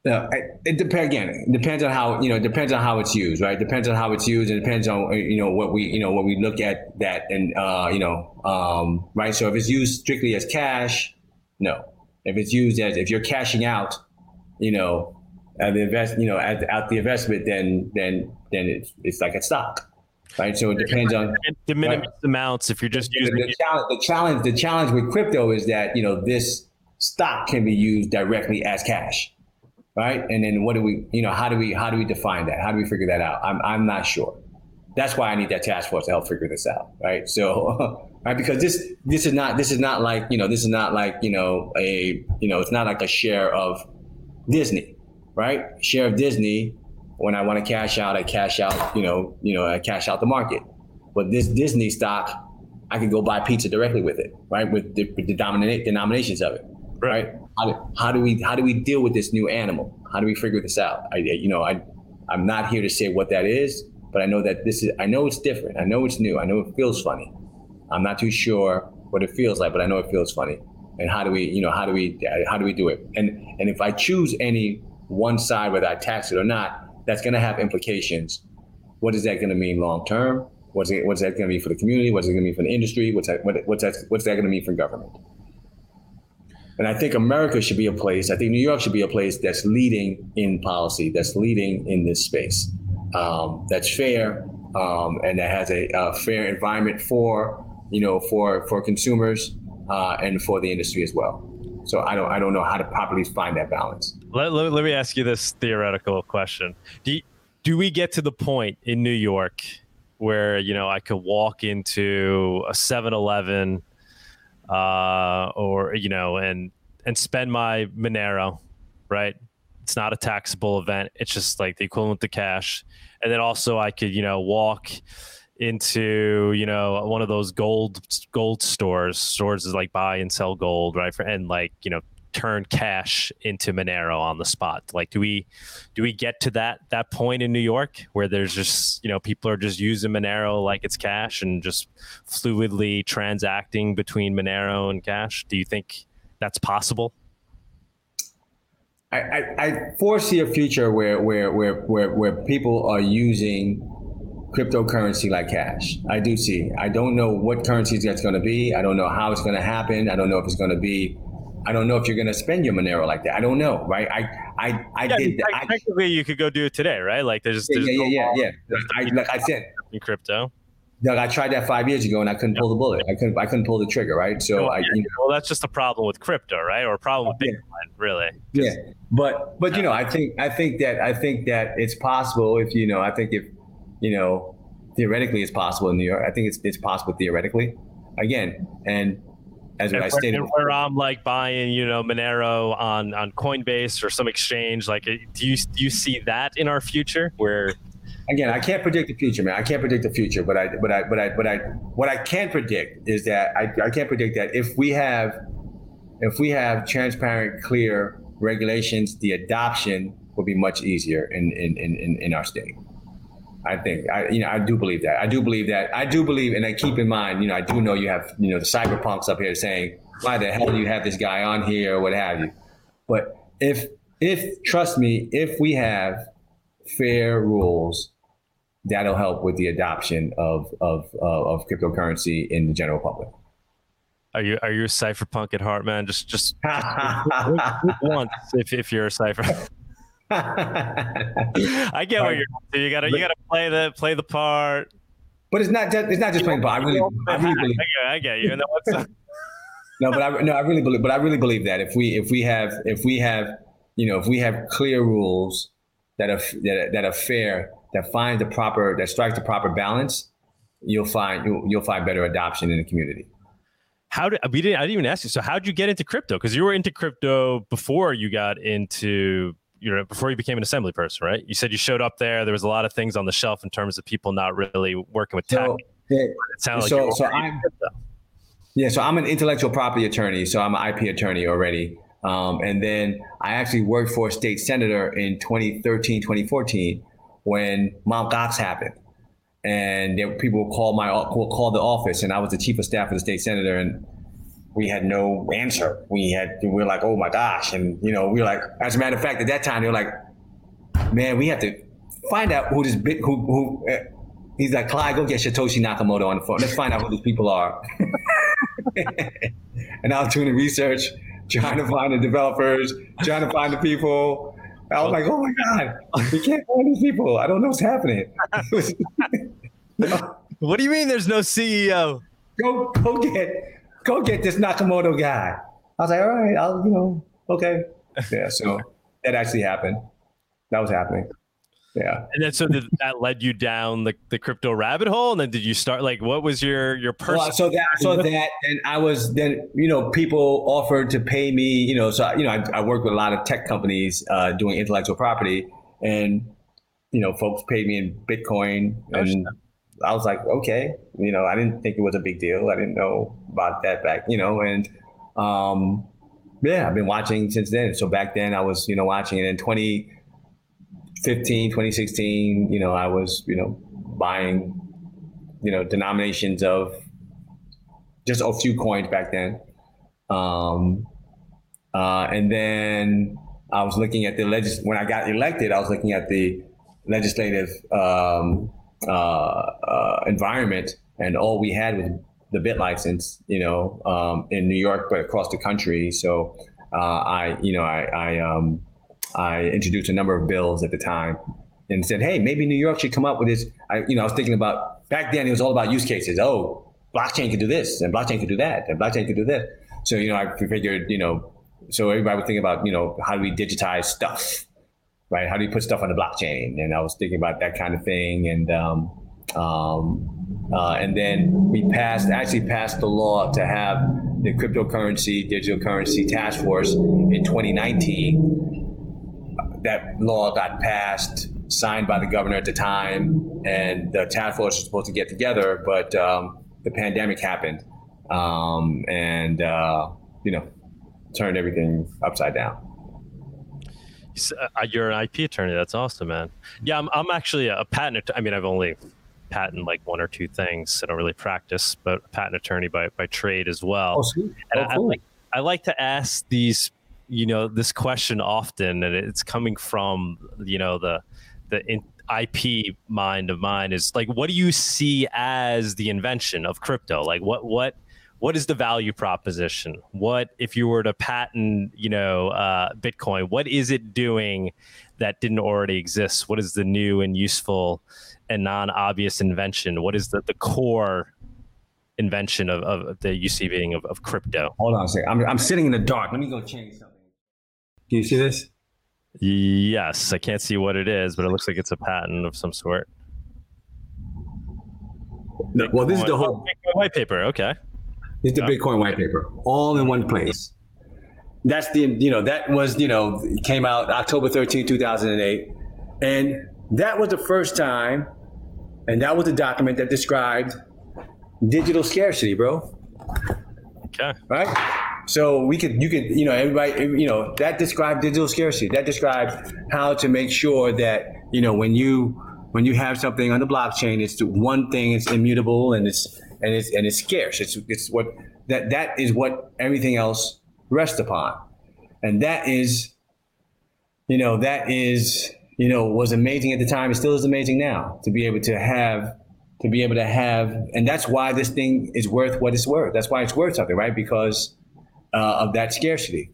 [SPEAKER 1] no, it depends. Again, it depends on how you know. It depends on how it's used, right? It depends on how it's used, and it depends on you know what we you know what we look at that and uh, you know um, right. So if it's used strictly as cash, no. If it's used as if you're cashing out, you know, uh, the invest, you know, at, out the investment, then then then it's it's like a stock, right? So it depends on
[SPEAKER 3] the minimum right? amounts. If you're just using
[SPEAKER 1] the, the challenge, the challenge, the challenge with crypto is that you know this stock can be used directly as cash, right? And then what do we, you know, how do we how do we define that? How do we figure that out? I'm I'm not sure. That's why I need that task force to help figure this out, right? So, right, because this this is not this is not like you know this is not like you know a you know it's not like a share of Disney right? Share of Disney. When I want to cash out, I cash out. You know, you know, I cash out the market. But this Disney stock, I could go buy pizza directly with it, right? With the, with the dominate denominations of it, right? How do, how do we how do we deal with this new animal? How do we figure this out? I, you know, I I'm not here to say what that is, but I know that this is. I know it's different. I know it's new. I know it feels funny. I'm not too sure what it feels like, but I know it feels funny. And how do we, you know, how do we how do we do it? And and if I choose any one side, whether I tax it or not, that's going to have implications. What is that going to mean long term? What's, what's that going to mean for the community? What's it going to mean for the industry? What's that, what, what's that, what's that going to mean for government? And I think America should be a place, I think New York should be a place that's leading in policy, that's leading in this space, um, that's fair, um, and that has a, a, fair environment for, you know, for, for consumers uh, and for the industry as well. So I don't I don't know how to properly find that balance.
[SPEAKER 3] Let, let, let me ask you this theoretical question. Do you, do we get to the point in New York where you know I could walk into a 7-Eleven uh, or you know and and spend my Monero, right? It's not a taxable event. It's just like the equivalent to cash. And then also I could, you know, walk into you know one of those gold gold stores stores is like buy and sell gold right for and like you know turn cash into monero on the spot like do we do we get to that that point in new york where there's just you know people are just using monero like it's cash and just fluidly transacting between monero and cash do you think that's possible
[SPEAKER 1] I, I, I foresee a future where, where, where, where, where people are using cryptocurrency like cash. I do see. I don't know what currency that's going to be. I don't know how it's going to happen. I don't know if it's going to be. I don't know if you're going to spend your Monero like that. I don't know, right? I I I
[SPEAKER 3] yeah,
[SPEAKER 1] did.
[SPEAKER 3] Technically, you could go do it today, right? Like there's,
[SPEAKER 1] yeah,
[SPEAKER 3] there's
[SPEAKER 1] yeah, yeah, yeah, yeah. I, like I said,
[SPEAKER 3] in crypto.
[SPEAKER 1] Doug, I tried that five years ago and I couldn't pull the bullet. I couldn't. I couldn't pull the trigger. Right. So I. You
[SPEAKER 3] know, well, that's just a problem with crypto, right? Or a problem with Bitcoin, really.
[SPEAKER 1] Yeah, but but you know, I think I think that I think that it's possible if you know. I think if you know, theoretically, it's possible in New York. I think it's it's possible theoretically. Again, and as what I stated,
[SPEAKER 3] where I'm like buying, you know, Monero on on Coinbase or some exchange, like, do you do you see that in our future where?
[SPEAKER 1] Again, I can't predict the future, man. I can't predict the future, but I, but I, but I, but I, what I can predict is that I, I can't predict that if we have, if we have transparent, clear regulations, the adoption will be much easier in in in, in our state. I think I you know I do believe that. I do believe that. I do believe, and I keep in mind, you know, I do know you have you know the cypherpunks up here saying, "Why the hell do you have this guy on here?" or what have you. But if if trust me, if we have fair rules, that'll help with the adoption of of uh, of cryptocurrency in the general public.
[SPEAKER 3] Are you are you a cypherpunk at heart, man? Just just, just once if if you're a cipher. I get what you're doing. You gotta you gotta play the play the part.
[SPEAKER 1] But it's not just, it's not just playing the part. I really, I really believe.
[SPEAKER 3] I get, I get you.
[SPEAKER 1] no, but I no, I really believe. But I really believe that if we if we have if we have you know if we have clear rules that are that, that are fair that find the proper that strikes the proper balance, you'll find you'll, you'll find better adoption in the community.
[SPEAKER 3] How did we didn't I didn't even ask you. So how did you get into crypto? Because you were into crypto before you got into you know before you became an assembly person, right? You said you showed up there. There was a lot of things on the shelf in terms of people not really working with tech. So, it
[SPEAKER 1] so, like so I'm, yeah, so I'm an intellectual property attorney, so I'm an IP attorney already. Um, and then I actually worked for a state senator in 2013, 2014 when Mt. Gox happened. And there, people would call my would call the office, and I was the chief of staff of the state senator. And we had no answer. We had we were like, oh my gosh, and you know, we were like, as a matter of fact, at that time they were like, man, we have to find out who this big who who. Uh, he's like, Clyde, go get Satoshi Nakamoto on the phone. Let's find out who these people are. and I was doing the research, trying to find the developers, trying to find the people. I was like, oh my god, we can't find these people. I don't know what's happening.
[SPEAKER 3] What do you mean? There's no CEO?
[SPEAKER 1] Go go get go get this Nakamoto guy. I was like, all right, I'll, you know, okay. Yeah, so that actually happened. That was happening. Yeah.
[SPEAKER 3] And then so did, that led you down the, the crypto rabbit hole. And then did you start like what was your your personal well,
[SPEAKER 1] so that so that and I was then you know people offered to pay me, you know, so you know, I, I work with a lot of tech companies uh, doing intellectual property and you know, folks paid me in Bitcoin and I was like, okay, you know, I didn't think it was a big deal. I didn't know about that back, you know, and um, yeah, I've been watching since then. So back then I was, you know, watching it in 2015, 2016, you know, I was, you know, buying, you know, denominations of just a few coins back then. Um, uh, and then I was looking at the legis when I got elected, I was looking at the legislative um, uh, uh, environment, and all we had was the BitLicense, you know, um, in New York, but across the country. So uh, I, you know, I, I, um, I introduced a number of bills at the time and said, hey, maybe New York should come up with this. I, you know, I was thinking about back then. It was all about use cases. Oh, blockchain could do this, and blockchain could do that, and blockchain could do this. So you know, I figured, you know, so everybody would think about, you know, how do we digitize stuff? Right? How do you put stuff on the blockchain? And I was thinking about that kind of thing. And um, um, uh, and then we passed, actually passed the law to have the cryptocurrency, digital currency task force in 2019. That law got passed, signed by the governor at the time, and the task force was supposed to get together, but um, the pandemic happened, um, and uh, you know, turned everything upside down.
[SPEAKER 3] Uh, you're an IP attorney. That's awesome, man. Yeah, I'm, I'm actually a patent. I mean, I've only patent like one or two things. I don't really practice, but a patent attorney by, by trade as well. Oh, and oh, I, cool. I, like, I like to ask these, you know, this question often, and it's coming from, you know, the the in, IP mind of mine is like, what do you see as the invention of crypto? Like, what what what is the value proposition? What if you were to patent, you know, uh, Bitcoin? What is it doing that didn't already exist? What is the new and useful and non-obvious invention? What is the, the core invention of, of the UCVing of, of crypto?
[SPEAKER 1] Hold on a second. I'm, I'm sitting in the dark. Let me go change something. Can you see this?
[SPEAKER 3] Yes, I can't see what it is, but it looks like it's a patent of some sort.
[SPEAKER 1] No, well, this is the whole
[SPEAKER 3] oh, white paper. Okay.
[SPEAKER 1] Is the Bitcoin white paper, all in one place. That's the, you know, that was, you know, came out October 13, 2008. And that was the first time, and that was the document that described digital scarcity, bro.
[SPEAKER 3] Okay.
[SPEAKER 1] Right? So we could, you could, you know, everybody, you know, that described digital scarcity. That described how to make sure that, you know, when you when you have something on the blockchain, it's one thing, it's immutable and it's and it's and it's scarce. It's it's what that that is what everything else rests upon, and that is, you know, that is you know was amazing at the time. It still is amazing now to be able to have to be able to have, and that's why this thing is worth what it's worth. That's why it's worth something, right? Because uh, of that scarcity.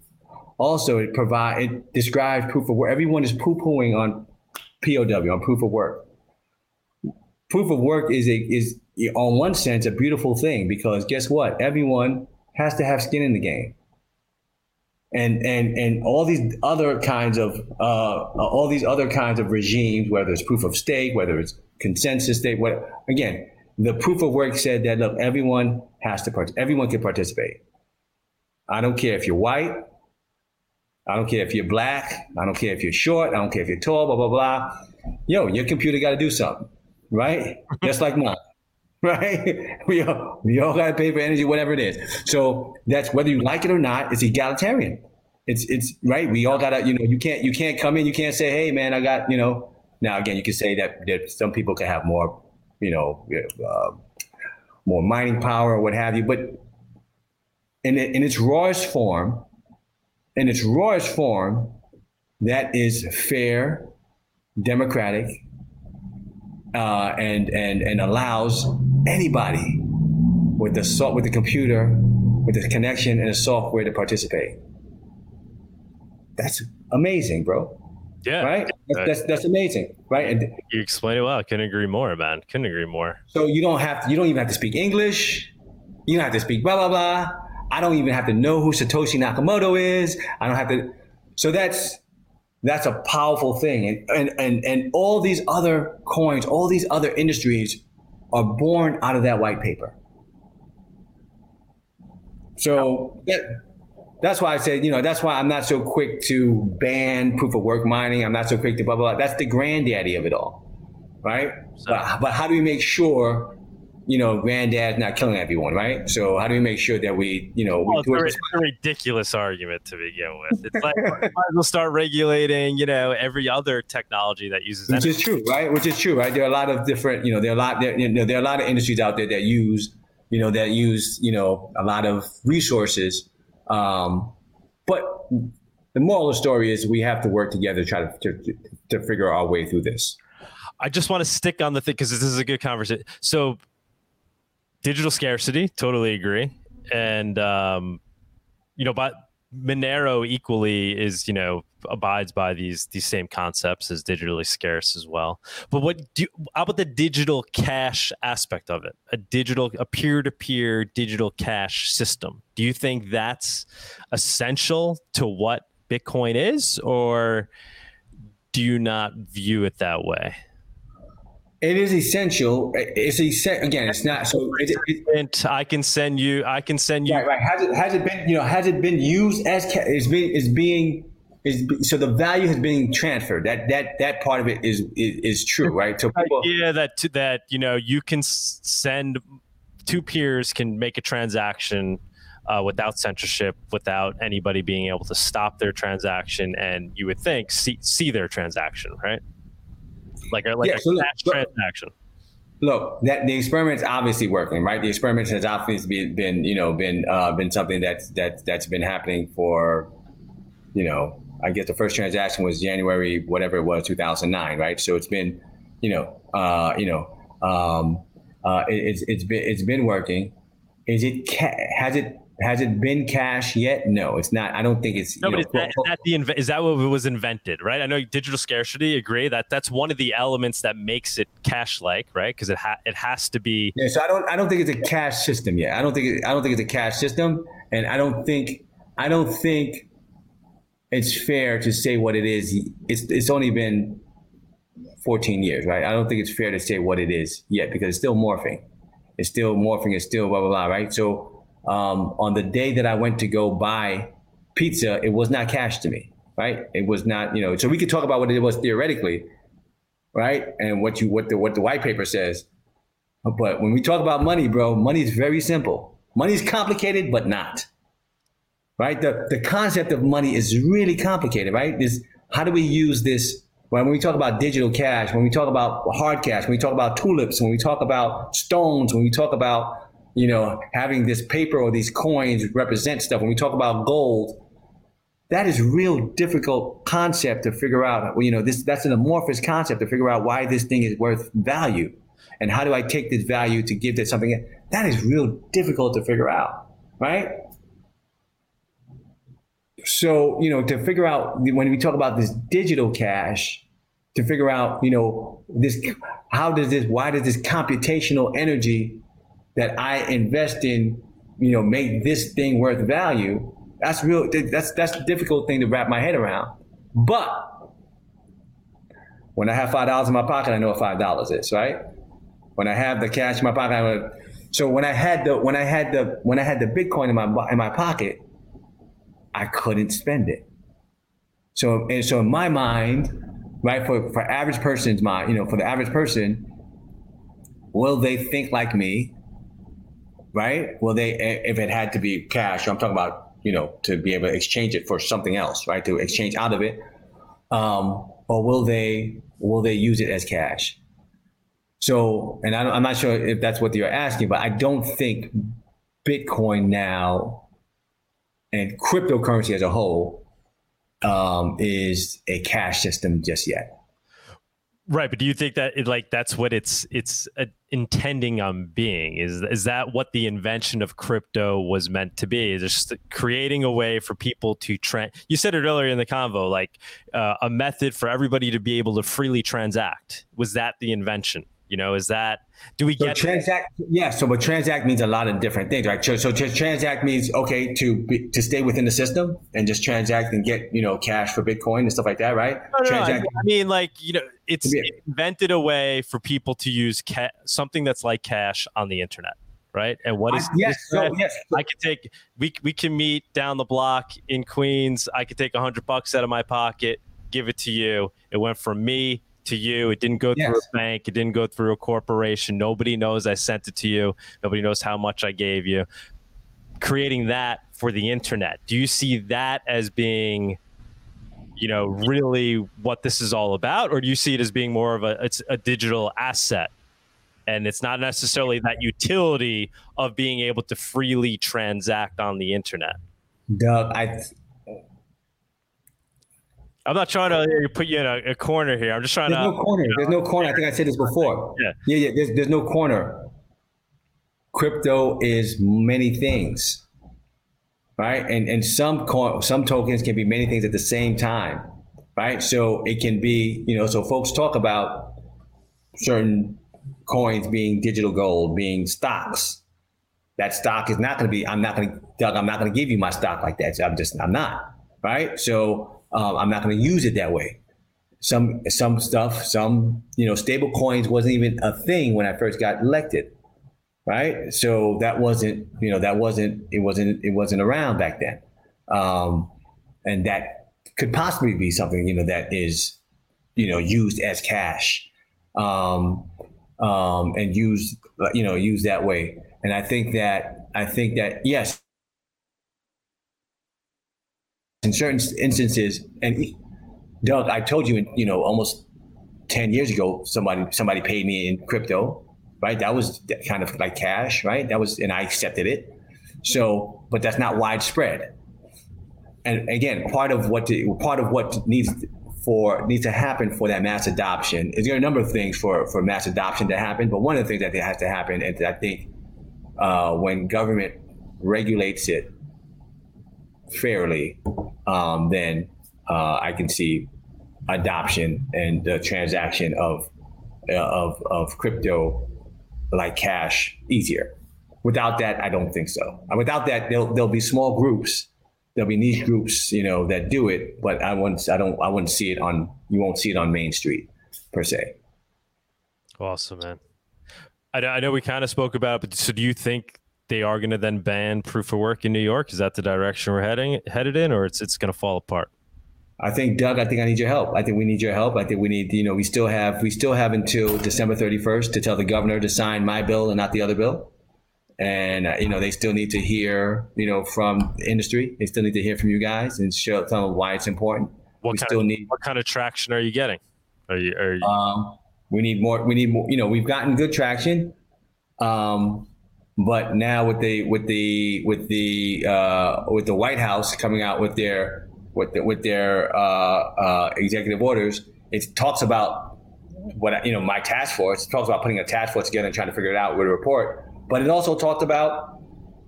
[SPEAKER 1] Also, it provide it describes proof of work. Everyone is poo pooing on POW on proof of work. Proof of work is a is on one sense a beautiful thing because guess what? Everyone has to have skin in the game. And and and all these other kinds of uh, all these other kinds of regimes, whether it's proof of stake, whether it's consensus stake, what again, the proof of work said that look, everyone has to part, everyone can participate. I don't care if you're white. I don't care if you're black. I don't care if you're short. I don't care if you're tall, blah, blah, blah. Yo, your computer got to do something, right? Just like mine, right? We all, we all got to pay for energy, whatever it is. So that's whether you like it or not, it's egalitarian. It's, it's right. We all got to, you know, you can't, you can't come in, you can't say, hey, man, I got, you know, now again, you can say that, that some people can have more, you know, uh, more mining power or what have you, but in, in its rawest form, in its rawest form, that is fair, democratic, uh, and and and allows anybody with the with the computer, with the connection and the software to participate. That's amazing, bro.
[SPEAKER 3] Yeah,
[SPEAKER 1] right. That's, that's, that's amazing, right? And
[SPEAKER 3] you explain it well. I couldn't agree more, man. Couldn't agree more.
[SPEAKER 1] So you don't have to, you don't even have to speak English. You don't have to speak blah blah blah. I don't even have to know who Satoshi Nakamoto is. I don't have to. So that's that's a powerful thing. And and and, and all these other coins, all these other industries are born out of that white paper. So that, that's why I said, you know, that's why I'm not so quick to ban proof of work mining. I'm not so quick to blah, blah, blah. That's the granddaddy of it all, right? So, but, but how do we make sure you know, granddad's not killing everyone, right? So how do we make sure that we, you know,
[SPEAKER 3] well, we, it's, a, a, ridiculous argument to begin with. It's like we'll start regulating, you know, every other technology that uses that.
[SPEAKER 1] which is true, right? Which is true, right? There are a lot of different, you know, there are a lot, there, you know, there are a lot of industries out there that use, you know, that use, you know, a lot of resources. Um, but the moral of the story is we have to work together to try to, to, to figure our way through this.
[SPEAKER 3] I just want to stick on the thing because this is a good conversation. So digital scarcity, totally agree. And um, you know, but Monero equally is, you know, abides by these these same concepts as digitally scarce as well. But what do how about the digital cash aspect of it? A digital a peer-to-peer digital cash system. Do you think that's essential to what Bitcoin is or do you not view it that way?
[SPEAKER 1] It is essential. It's essential. Again, it's not. So it,
[SPEAKER 3] it, I can send you. I can send you.
[SPEAKER 1] Right, right. Has it has it been? You know, has it been used as is being is being is so the value has been transferred. That that that part of it is is, is true, right? So
[SPEAKER 3] people, idea that that you know you can send two peers can make a transaction uh, without censorship, without anybody being able to stop their transaction, and you would think see see their transaction, right? Like a like yeah, a so cash look, transaction.
[SPEAKER 1] Look, that the experiment's obviously working, right? The experiment has obviously been, been you know, been uh, been something that's that that's been happening for, you know, I guess the first transaction was January, whatever it was, 2009, right? So it's been, you know, uh, you know, um, uh, it, it's it's been it's been working. Is it has it has it been cash yet? No, it's not. I don't think it's.
[SPEAKER 3] No, but know, is, that, is, that the, is that what was invented, right? I know digital scarcity. Agree that that's one of the elements that makes it cash-like, right? Because it ha- it has to be.
[SPEAKER 1] Yeah, so I don't I don't think it's a cash system yet. I don't think it, I don't think it's a cash system, and I don't think I don't think it's fair to say what it is. It's it's only been 14 years, right? I don't think it's fair to say what it is yet because it's still morphing. It's still morphing. It's still blah blah blah, right? So um, on the day that I went to go buy pizza, it was not cash to me, right? It was not, you know. So we could talk about what it was theoretically, right? And what you what the what the white paper says. But when we talk about money, bro, money is very simple. Money is complicated, but not. Right? The the concept of money is really complicated, right? This how do we use this when we talk about digital cash, when we talk about hard cash, when we talk about tulips, when we talk about stones, when we talk about you know, having this paper or these coins represent stuff. When we talk about gold, that is real difficult concept to figure out. Well, You know, this that's an amorphous concept to figure out why this thing is worth value, and how do I take this value to give this something. That is real difficult to figure out, right? So you know, to figure out when we talk about this digital cash, to figure out you know this, how does this, why does this computational energy that I invest in, you know, make this thing worth value, that's real. That's that's a difficult thing to wrap my head around. But when I have five dollars in my pocket, I know what five dollars is, right? When I have the cash in my pocket, I so when I had the when I had the when I had the Bitcoin in my in my pocket, I couldn't spend it. So and so in my mind, right for for average person's mind, you know, for the average person, will they think like me? Right? Well, they if it had to be cash, I'm talking about you know to be able to exchange it for something else, right? To exchange out of it, um, or will they will they use it as cash? So, and I am not sure if that's what you're asking, but I don't think Bitcoin now and cryptocurrency as a whole um, is a cash system just yet.
[SPEAKER 3] Right, but do you think that it, like that's what it's it's uh, intending on being? Is is that what the invention of crypto was meant to be? Just creating a way for people to trend? You said it earlier in the convo, like uh, a method for everybody to be able to freely transact. Was that the invention? You know, is that do we
[SPEAKER 1] so
[SPEAKER 3] get
[SPEAKER 1] transact? Yeah. So, but transact means a lot of different things, right? So, so transact means okay to be, to stay within the system and just transact and get you know cash for Bitcoin and stuff like that, right?
[SPEAKER 3] No, no, transact. No, I mean, like you know, it's invented a way for people to use ca- something that's like cash on the internet right? And what is
[SPEAKER 1] I, yes, so, yes.
[SPEAKER 3] I can take we we can meet down the block in Queens. I could take a hundred bucks out of my pocket, give it to you. It went from me to you. It didn't go yes. through a bank. It didn't go through a corporation. Nobody knows I sent it to you. Nobody knows how much I gave you. Creating that for the internet. Do you see that as being, you know, really what this is all about, or do you see it as being more of a it's a digital asset? And it's not necessarily that utility of being able to freely transact on the internet.
[SPEAKER 1] Doug, I
[SPEAKER 3] I'm not trying to uh, put you in a, a corner here. I'm just trying
[SPEAKER 1] there's
[SPEAKER 3] to.
[SPEAKER 1] No corner. You know, there's no corner. I think I said this before. Yeah. Yeah. Yeah. There's, there's no corner. Crypto is many things, right? And and some co- some tokens can be many things at the same time, right? So it can be, you know, so folks talk about certain coins being digital gold, being stocks. That stock is not going to be. I'm not going to, Doug. I'm not going to give you my stock like that. So I'm just. I'm not. Right. So um, I'm not going to use it that way. Some some stuff, some you know, stable coins wasn't even a thing when I first got elected, right? So that wasn't you know that wasn't it wasn't it wasn't around back then, um, and that could possibly be something you know that is you know used as cash um, um, and used you know used that way. And I think that I think that yes, in certain instances, and Doug, I told you, you know, almost ten years ago, somebody somebody paid me in crypto, right? That was kind of like cash, right? That was, and I accepted it. So, but that's not widespread. And again, part of what to, part of what needs for needs to happen for that mass adoption is there are a number of things for for mass adoption to happen, but one of the things that has to happen, and I think uh, when government regulates it fairly, um, then uh, I can see adoption and the transaction of uh, of of crypto like cash easier. Without that, I don't think so. Without that, there'll there'll be small groups, there'll be niche groups, you know, that do it. But I wouldn't, I don't, I wouldn't see it on. You won't see it on Main Street, per se.
[SPEAKER 3] Awesome, man. I, I know we kind of spoke about it, but so do you think they are going to then ban proof of work in New York? Is that the direction we're heading headed in, or it's it's going to fall apart?
[SPEAKER 1] I think Doug, I think I need your help. I think we need your help. I think we need, you know, we still have we still have until December 31st to tell the governor to sign my bill and not the other bill. And uh, you know, they still need to hear, you know, from the industry. They still need to hear from you guys and show tell them why it's important.
[SPEAKER 3] What
[SPEAKER 1] we
[SPEAKER 3] kind
[SPEAKER 1] still
[SPEAKER 3] of,
[SPEAKER 1] need
[SPEAKER 3] what kind of traction are you getting? Are you are you,
[SPEAKER 1] um, we need more we need more, you know, we've gotten good traction. Um, but now with the with the with the uh, with the White House coming out with their with the, with their uh, uh, executive orders, it talks about what you know my task force talks about putting a task force together and trying to figure it out with a report. But it also talked about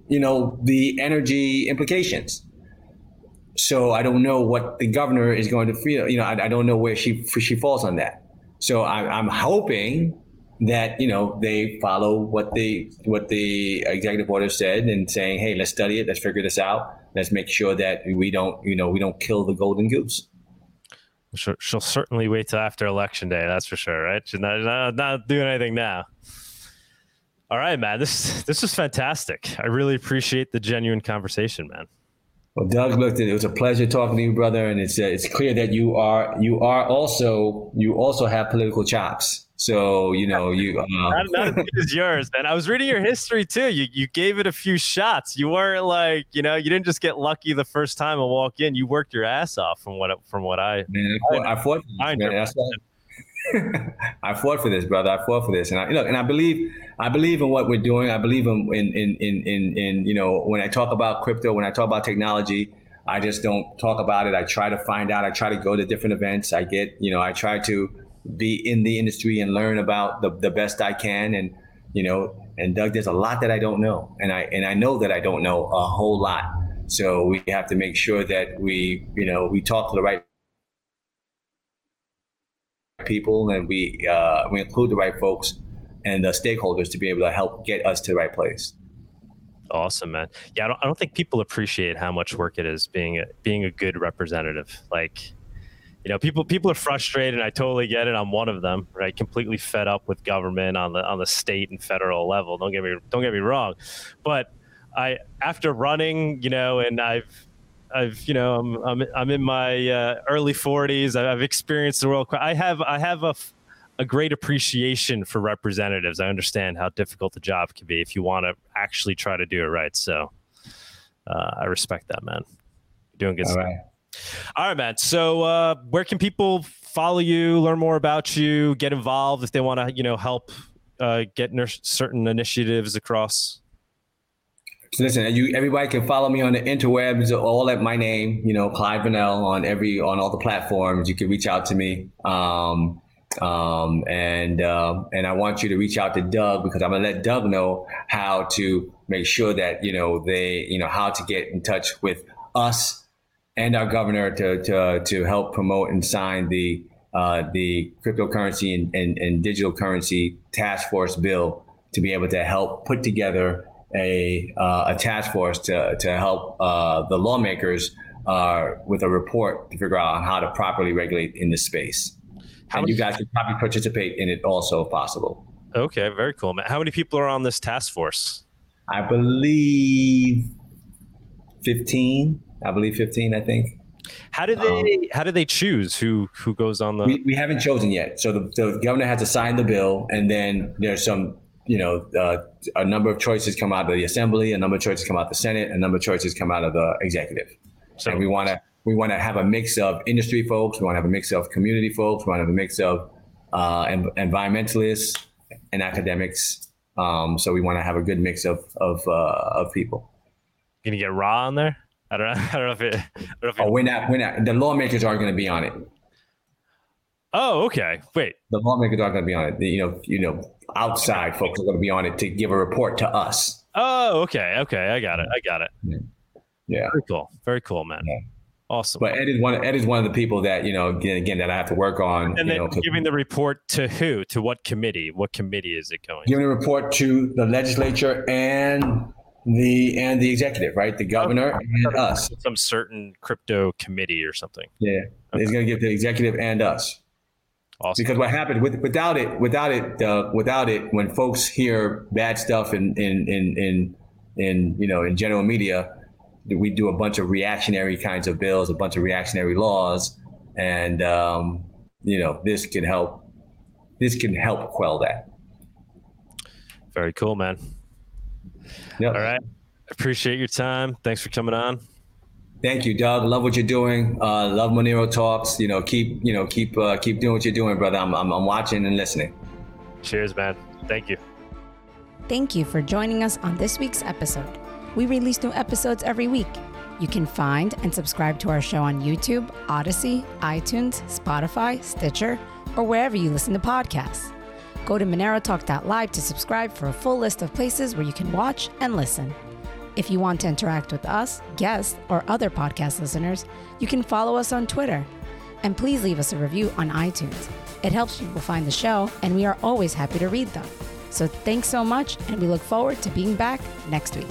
[SPEAKER 1] you know the energy implications. So I don't know what the governor is going to feel. You know, I, I don't know where she she falls on that. So I, I'm hoping that you know they follow what the what the executive order said and saying, hey, let's study it, let's figure this out, let's make sure that we don't you know we don't kill the golden goose.
[SPEAKER 3] she'll, she'll certainly wait till after election day. That's for sure, right? She's not, not not doing anything now. All right, man. This this is fantastic. I really appreciate the genuine conversation, man.
[SPEAKER 1] Well, Doug, look, it was a pleasure talking to you, brother, and it's uh, it's clear that you are you are also you also have political chops. So you know you uh,
[SPEAKER 3] not, not as good as yours, man. I was reading your history too. You you gave it a few shots. You weren't like you know you didn't just get lucky the first time and walk in. You worked your ass off from what from what I.
[SPEAKER 1] Man, I fought, I fought,
[SPEAKER 3] I
[SPEAKER 1] man, that's why- I fought for this, brother. I fought for this, and I look, and I believe, I believe in what we're doing. I believe in, in, in, in, in, in, you know, when I talk about crypto, when I talk about technology, I just don't talk about it. I try to find out. I try to go to different events. I get, you know, I try to be in the industry and learn about the, the best I can. And, you know, and Doug, there's a lot that I don't know, and I and I know that I don't know a whole lot. So we have to make sure that we, you know, we talk to the right people and we uh, we include the right folks and the stakeholders to be able to help get us to the right place.
[SPEAKER 3] Awesome, man. Yeah, I don't, I don't think people appreciate how much work it is being a, being a good representative. Like, you know, people people are frustrated. And I totally get it. I'm one of them. Right, completely fed up with government on the on the state and federal level. Don't get me don't get me wrong, but I after running, you know, and I've I've you know I'm I'm, I'm in my uh, early 40s. I've experienced the world. I have I have a a great appreciation for representatives. I understand how difficult the job can be if you want to actually try to do it right. So uh, I respect that, man. You're doing good
[SPEAKER 1] All
[SPEAKER 3] stuff.
[SPEAKER 1] right.
[SPEAKER 3] All right, man. So uh, where can people follow you, learn more about you, get involved if they want to, you know, help uh, get ner- certain initiatives across?
[SPEAKER 1] So listen, you everybody can follow me on the interwebs, all at my name, you know, Clyde Vanel on every on all the platforms. You can reach out to me. Um, um, and um, and I want you to reach out to Doug because I'm gonna let Doug know how to make sure that you know they you know how to get in touch with us and our governor to to to help promote and sign the uh, the cryptocurrency and, and, and digital currency task force bill to be able to help put together a uh, a task force to to help uh, the lawmakers uh, with a report to figure out how to properly regulate in this space.
[SPEAKER 3] How
[SPEAKER 1] and
[SPEAKER 3] many-
[SPEAKER 1] you guys can probably participate in it also if possible.
[SPEAKER 3] Okay, very cool. How many people are on this task force?
[SPEAKER 1] I believe 15. I believe 15, I think.
[SPEAKER 3] How do they how do they choose who who goes on the?
[SPEAKER 1] We, we haven't chosen yet. So the, the governor has to sign the bill, and then there's some, you know, uh, a number of choices come out of the assembly, a number of choices come out of the Senate, a number of choices come out of the executive.
[SPEAKER 3] So-
[SPEAKER 1] and we want to we want to have a mix of industry folks, we want to have a mix of community folks, we want to have a mix of uh, en- environmentalists and academics. Um, so we want to have a good mix of of uh, of people.
[SPEAKER 3] Can you get raw on there? I don't know. I don't know if it. I don't know if it
[SPEAKER 1] Oh, we're not. We're not. The lawmakers aren't going to be on it.
[SPEAKER 3] Oh, okay. Wait.
[SPEAKER 1] The lawmakers are going to be on it. The, you know, you know, outside folks are going to be on it to give a report to us.
[SPEAKER 3] Oh, okay, okay, I got it, I got it.
[SPEAKER 1] Yeah,
[SPEAKER 3] very cool, very cool, man.
[SPEAKER 1] Yeah.
[SPEAKER 3] Awesome.
[SPEAKER 1] But Ed is one. Ed is one of the people that you know again, again that I have to work on.
[SPEAKER 3] And then
[SPEAKER 1] know,
[SPEAKER 3] giving the report to who? To what committee? What committee is it going?
[SPEAKER 1] Giving a report to the legislature and the and the executive, right? The governor okay. and us.
[SPEAKER 3] Some certain crypto committee or something.
[SPEAKER 1] Yeah, okay. he's going to give the executive and us.
[SPEAKER 3] Awesome.
[SPEAKER 1] Because what happened with, without it, without it, uh, without it, when folks hear bad stuff in in in in, in you know in general media, we do a bunch of reactionary kinds of bills, a bunch of reactionary laws, and um, you know this can help. This can help quell that.
[SPEAKER 3] Very cool, man. Yep. All right. Appreciate your time. Thanks for coming on.
[SPEAKER 1] Thank you, Doug. Love what you're doing. Uh, love Monero talks. You know, keep you know keep uh, keep doing what you're doing, brother. I'm, I'm I'm watching and listening.
[SPEAKER 3] Cheers, man. Thank you.
[SPEAKER 2] Thank you for joining us on this week's episode. We release new episodes every week. You can find and subscribe to our show on YouTube, Odysee, iTunes, Spotify, Stitcher, or wherever you listen to podcasts. Go to MoneroTalk.live to subscribe for a full list of places where you can watch and listen. If you want to interact with us, guests, or other podcast listeners, you can follow us on Twitter. And please leave us a review on iTunes. It helps people find the show, and we are always happy to read them. So thanks so much, and we look forward to being back next week.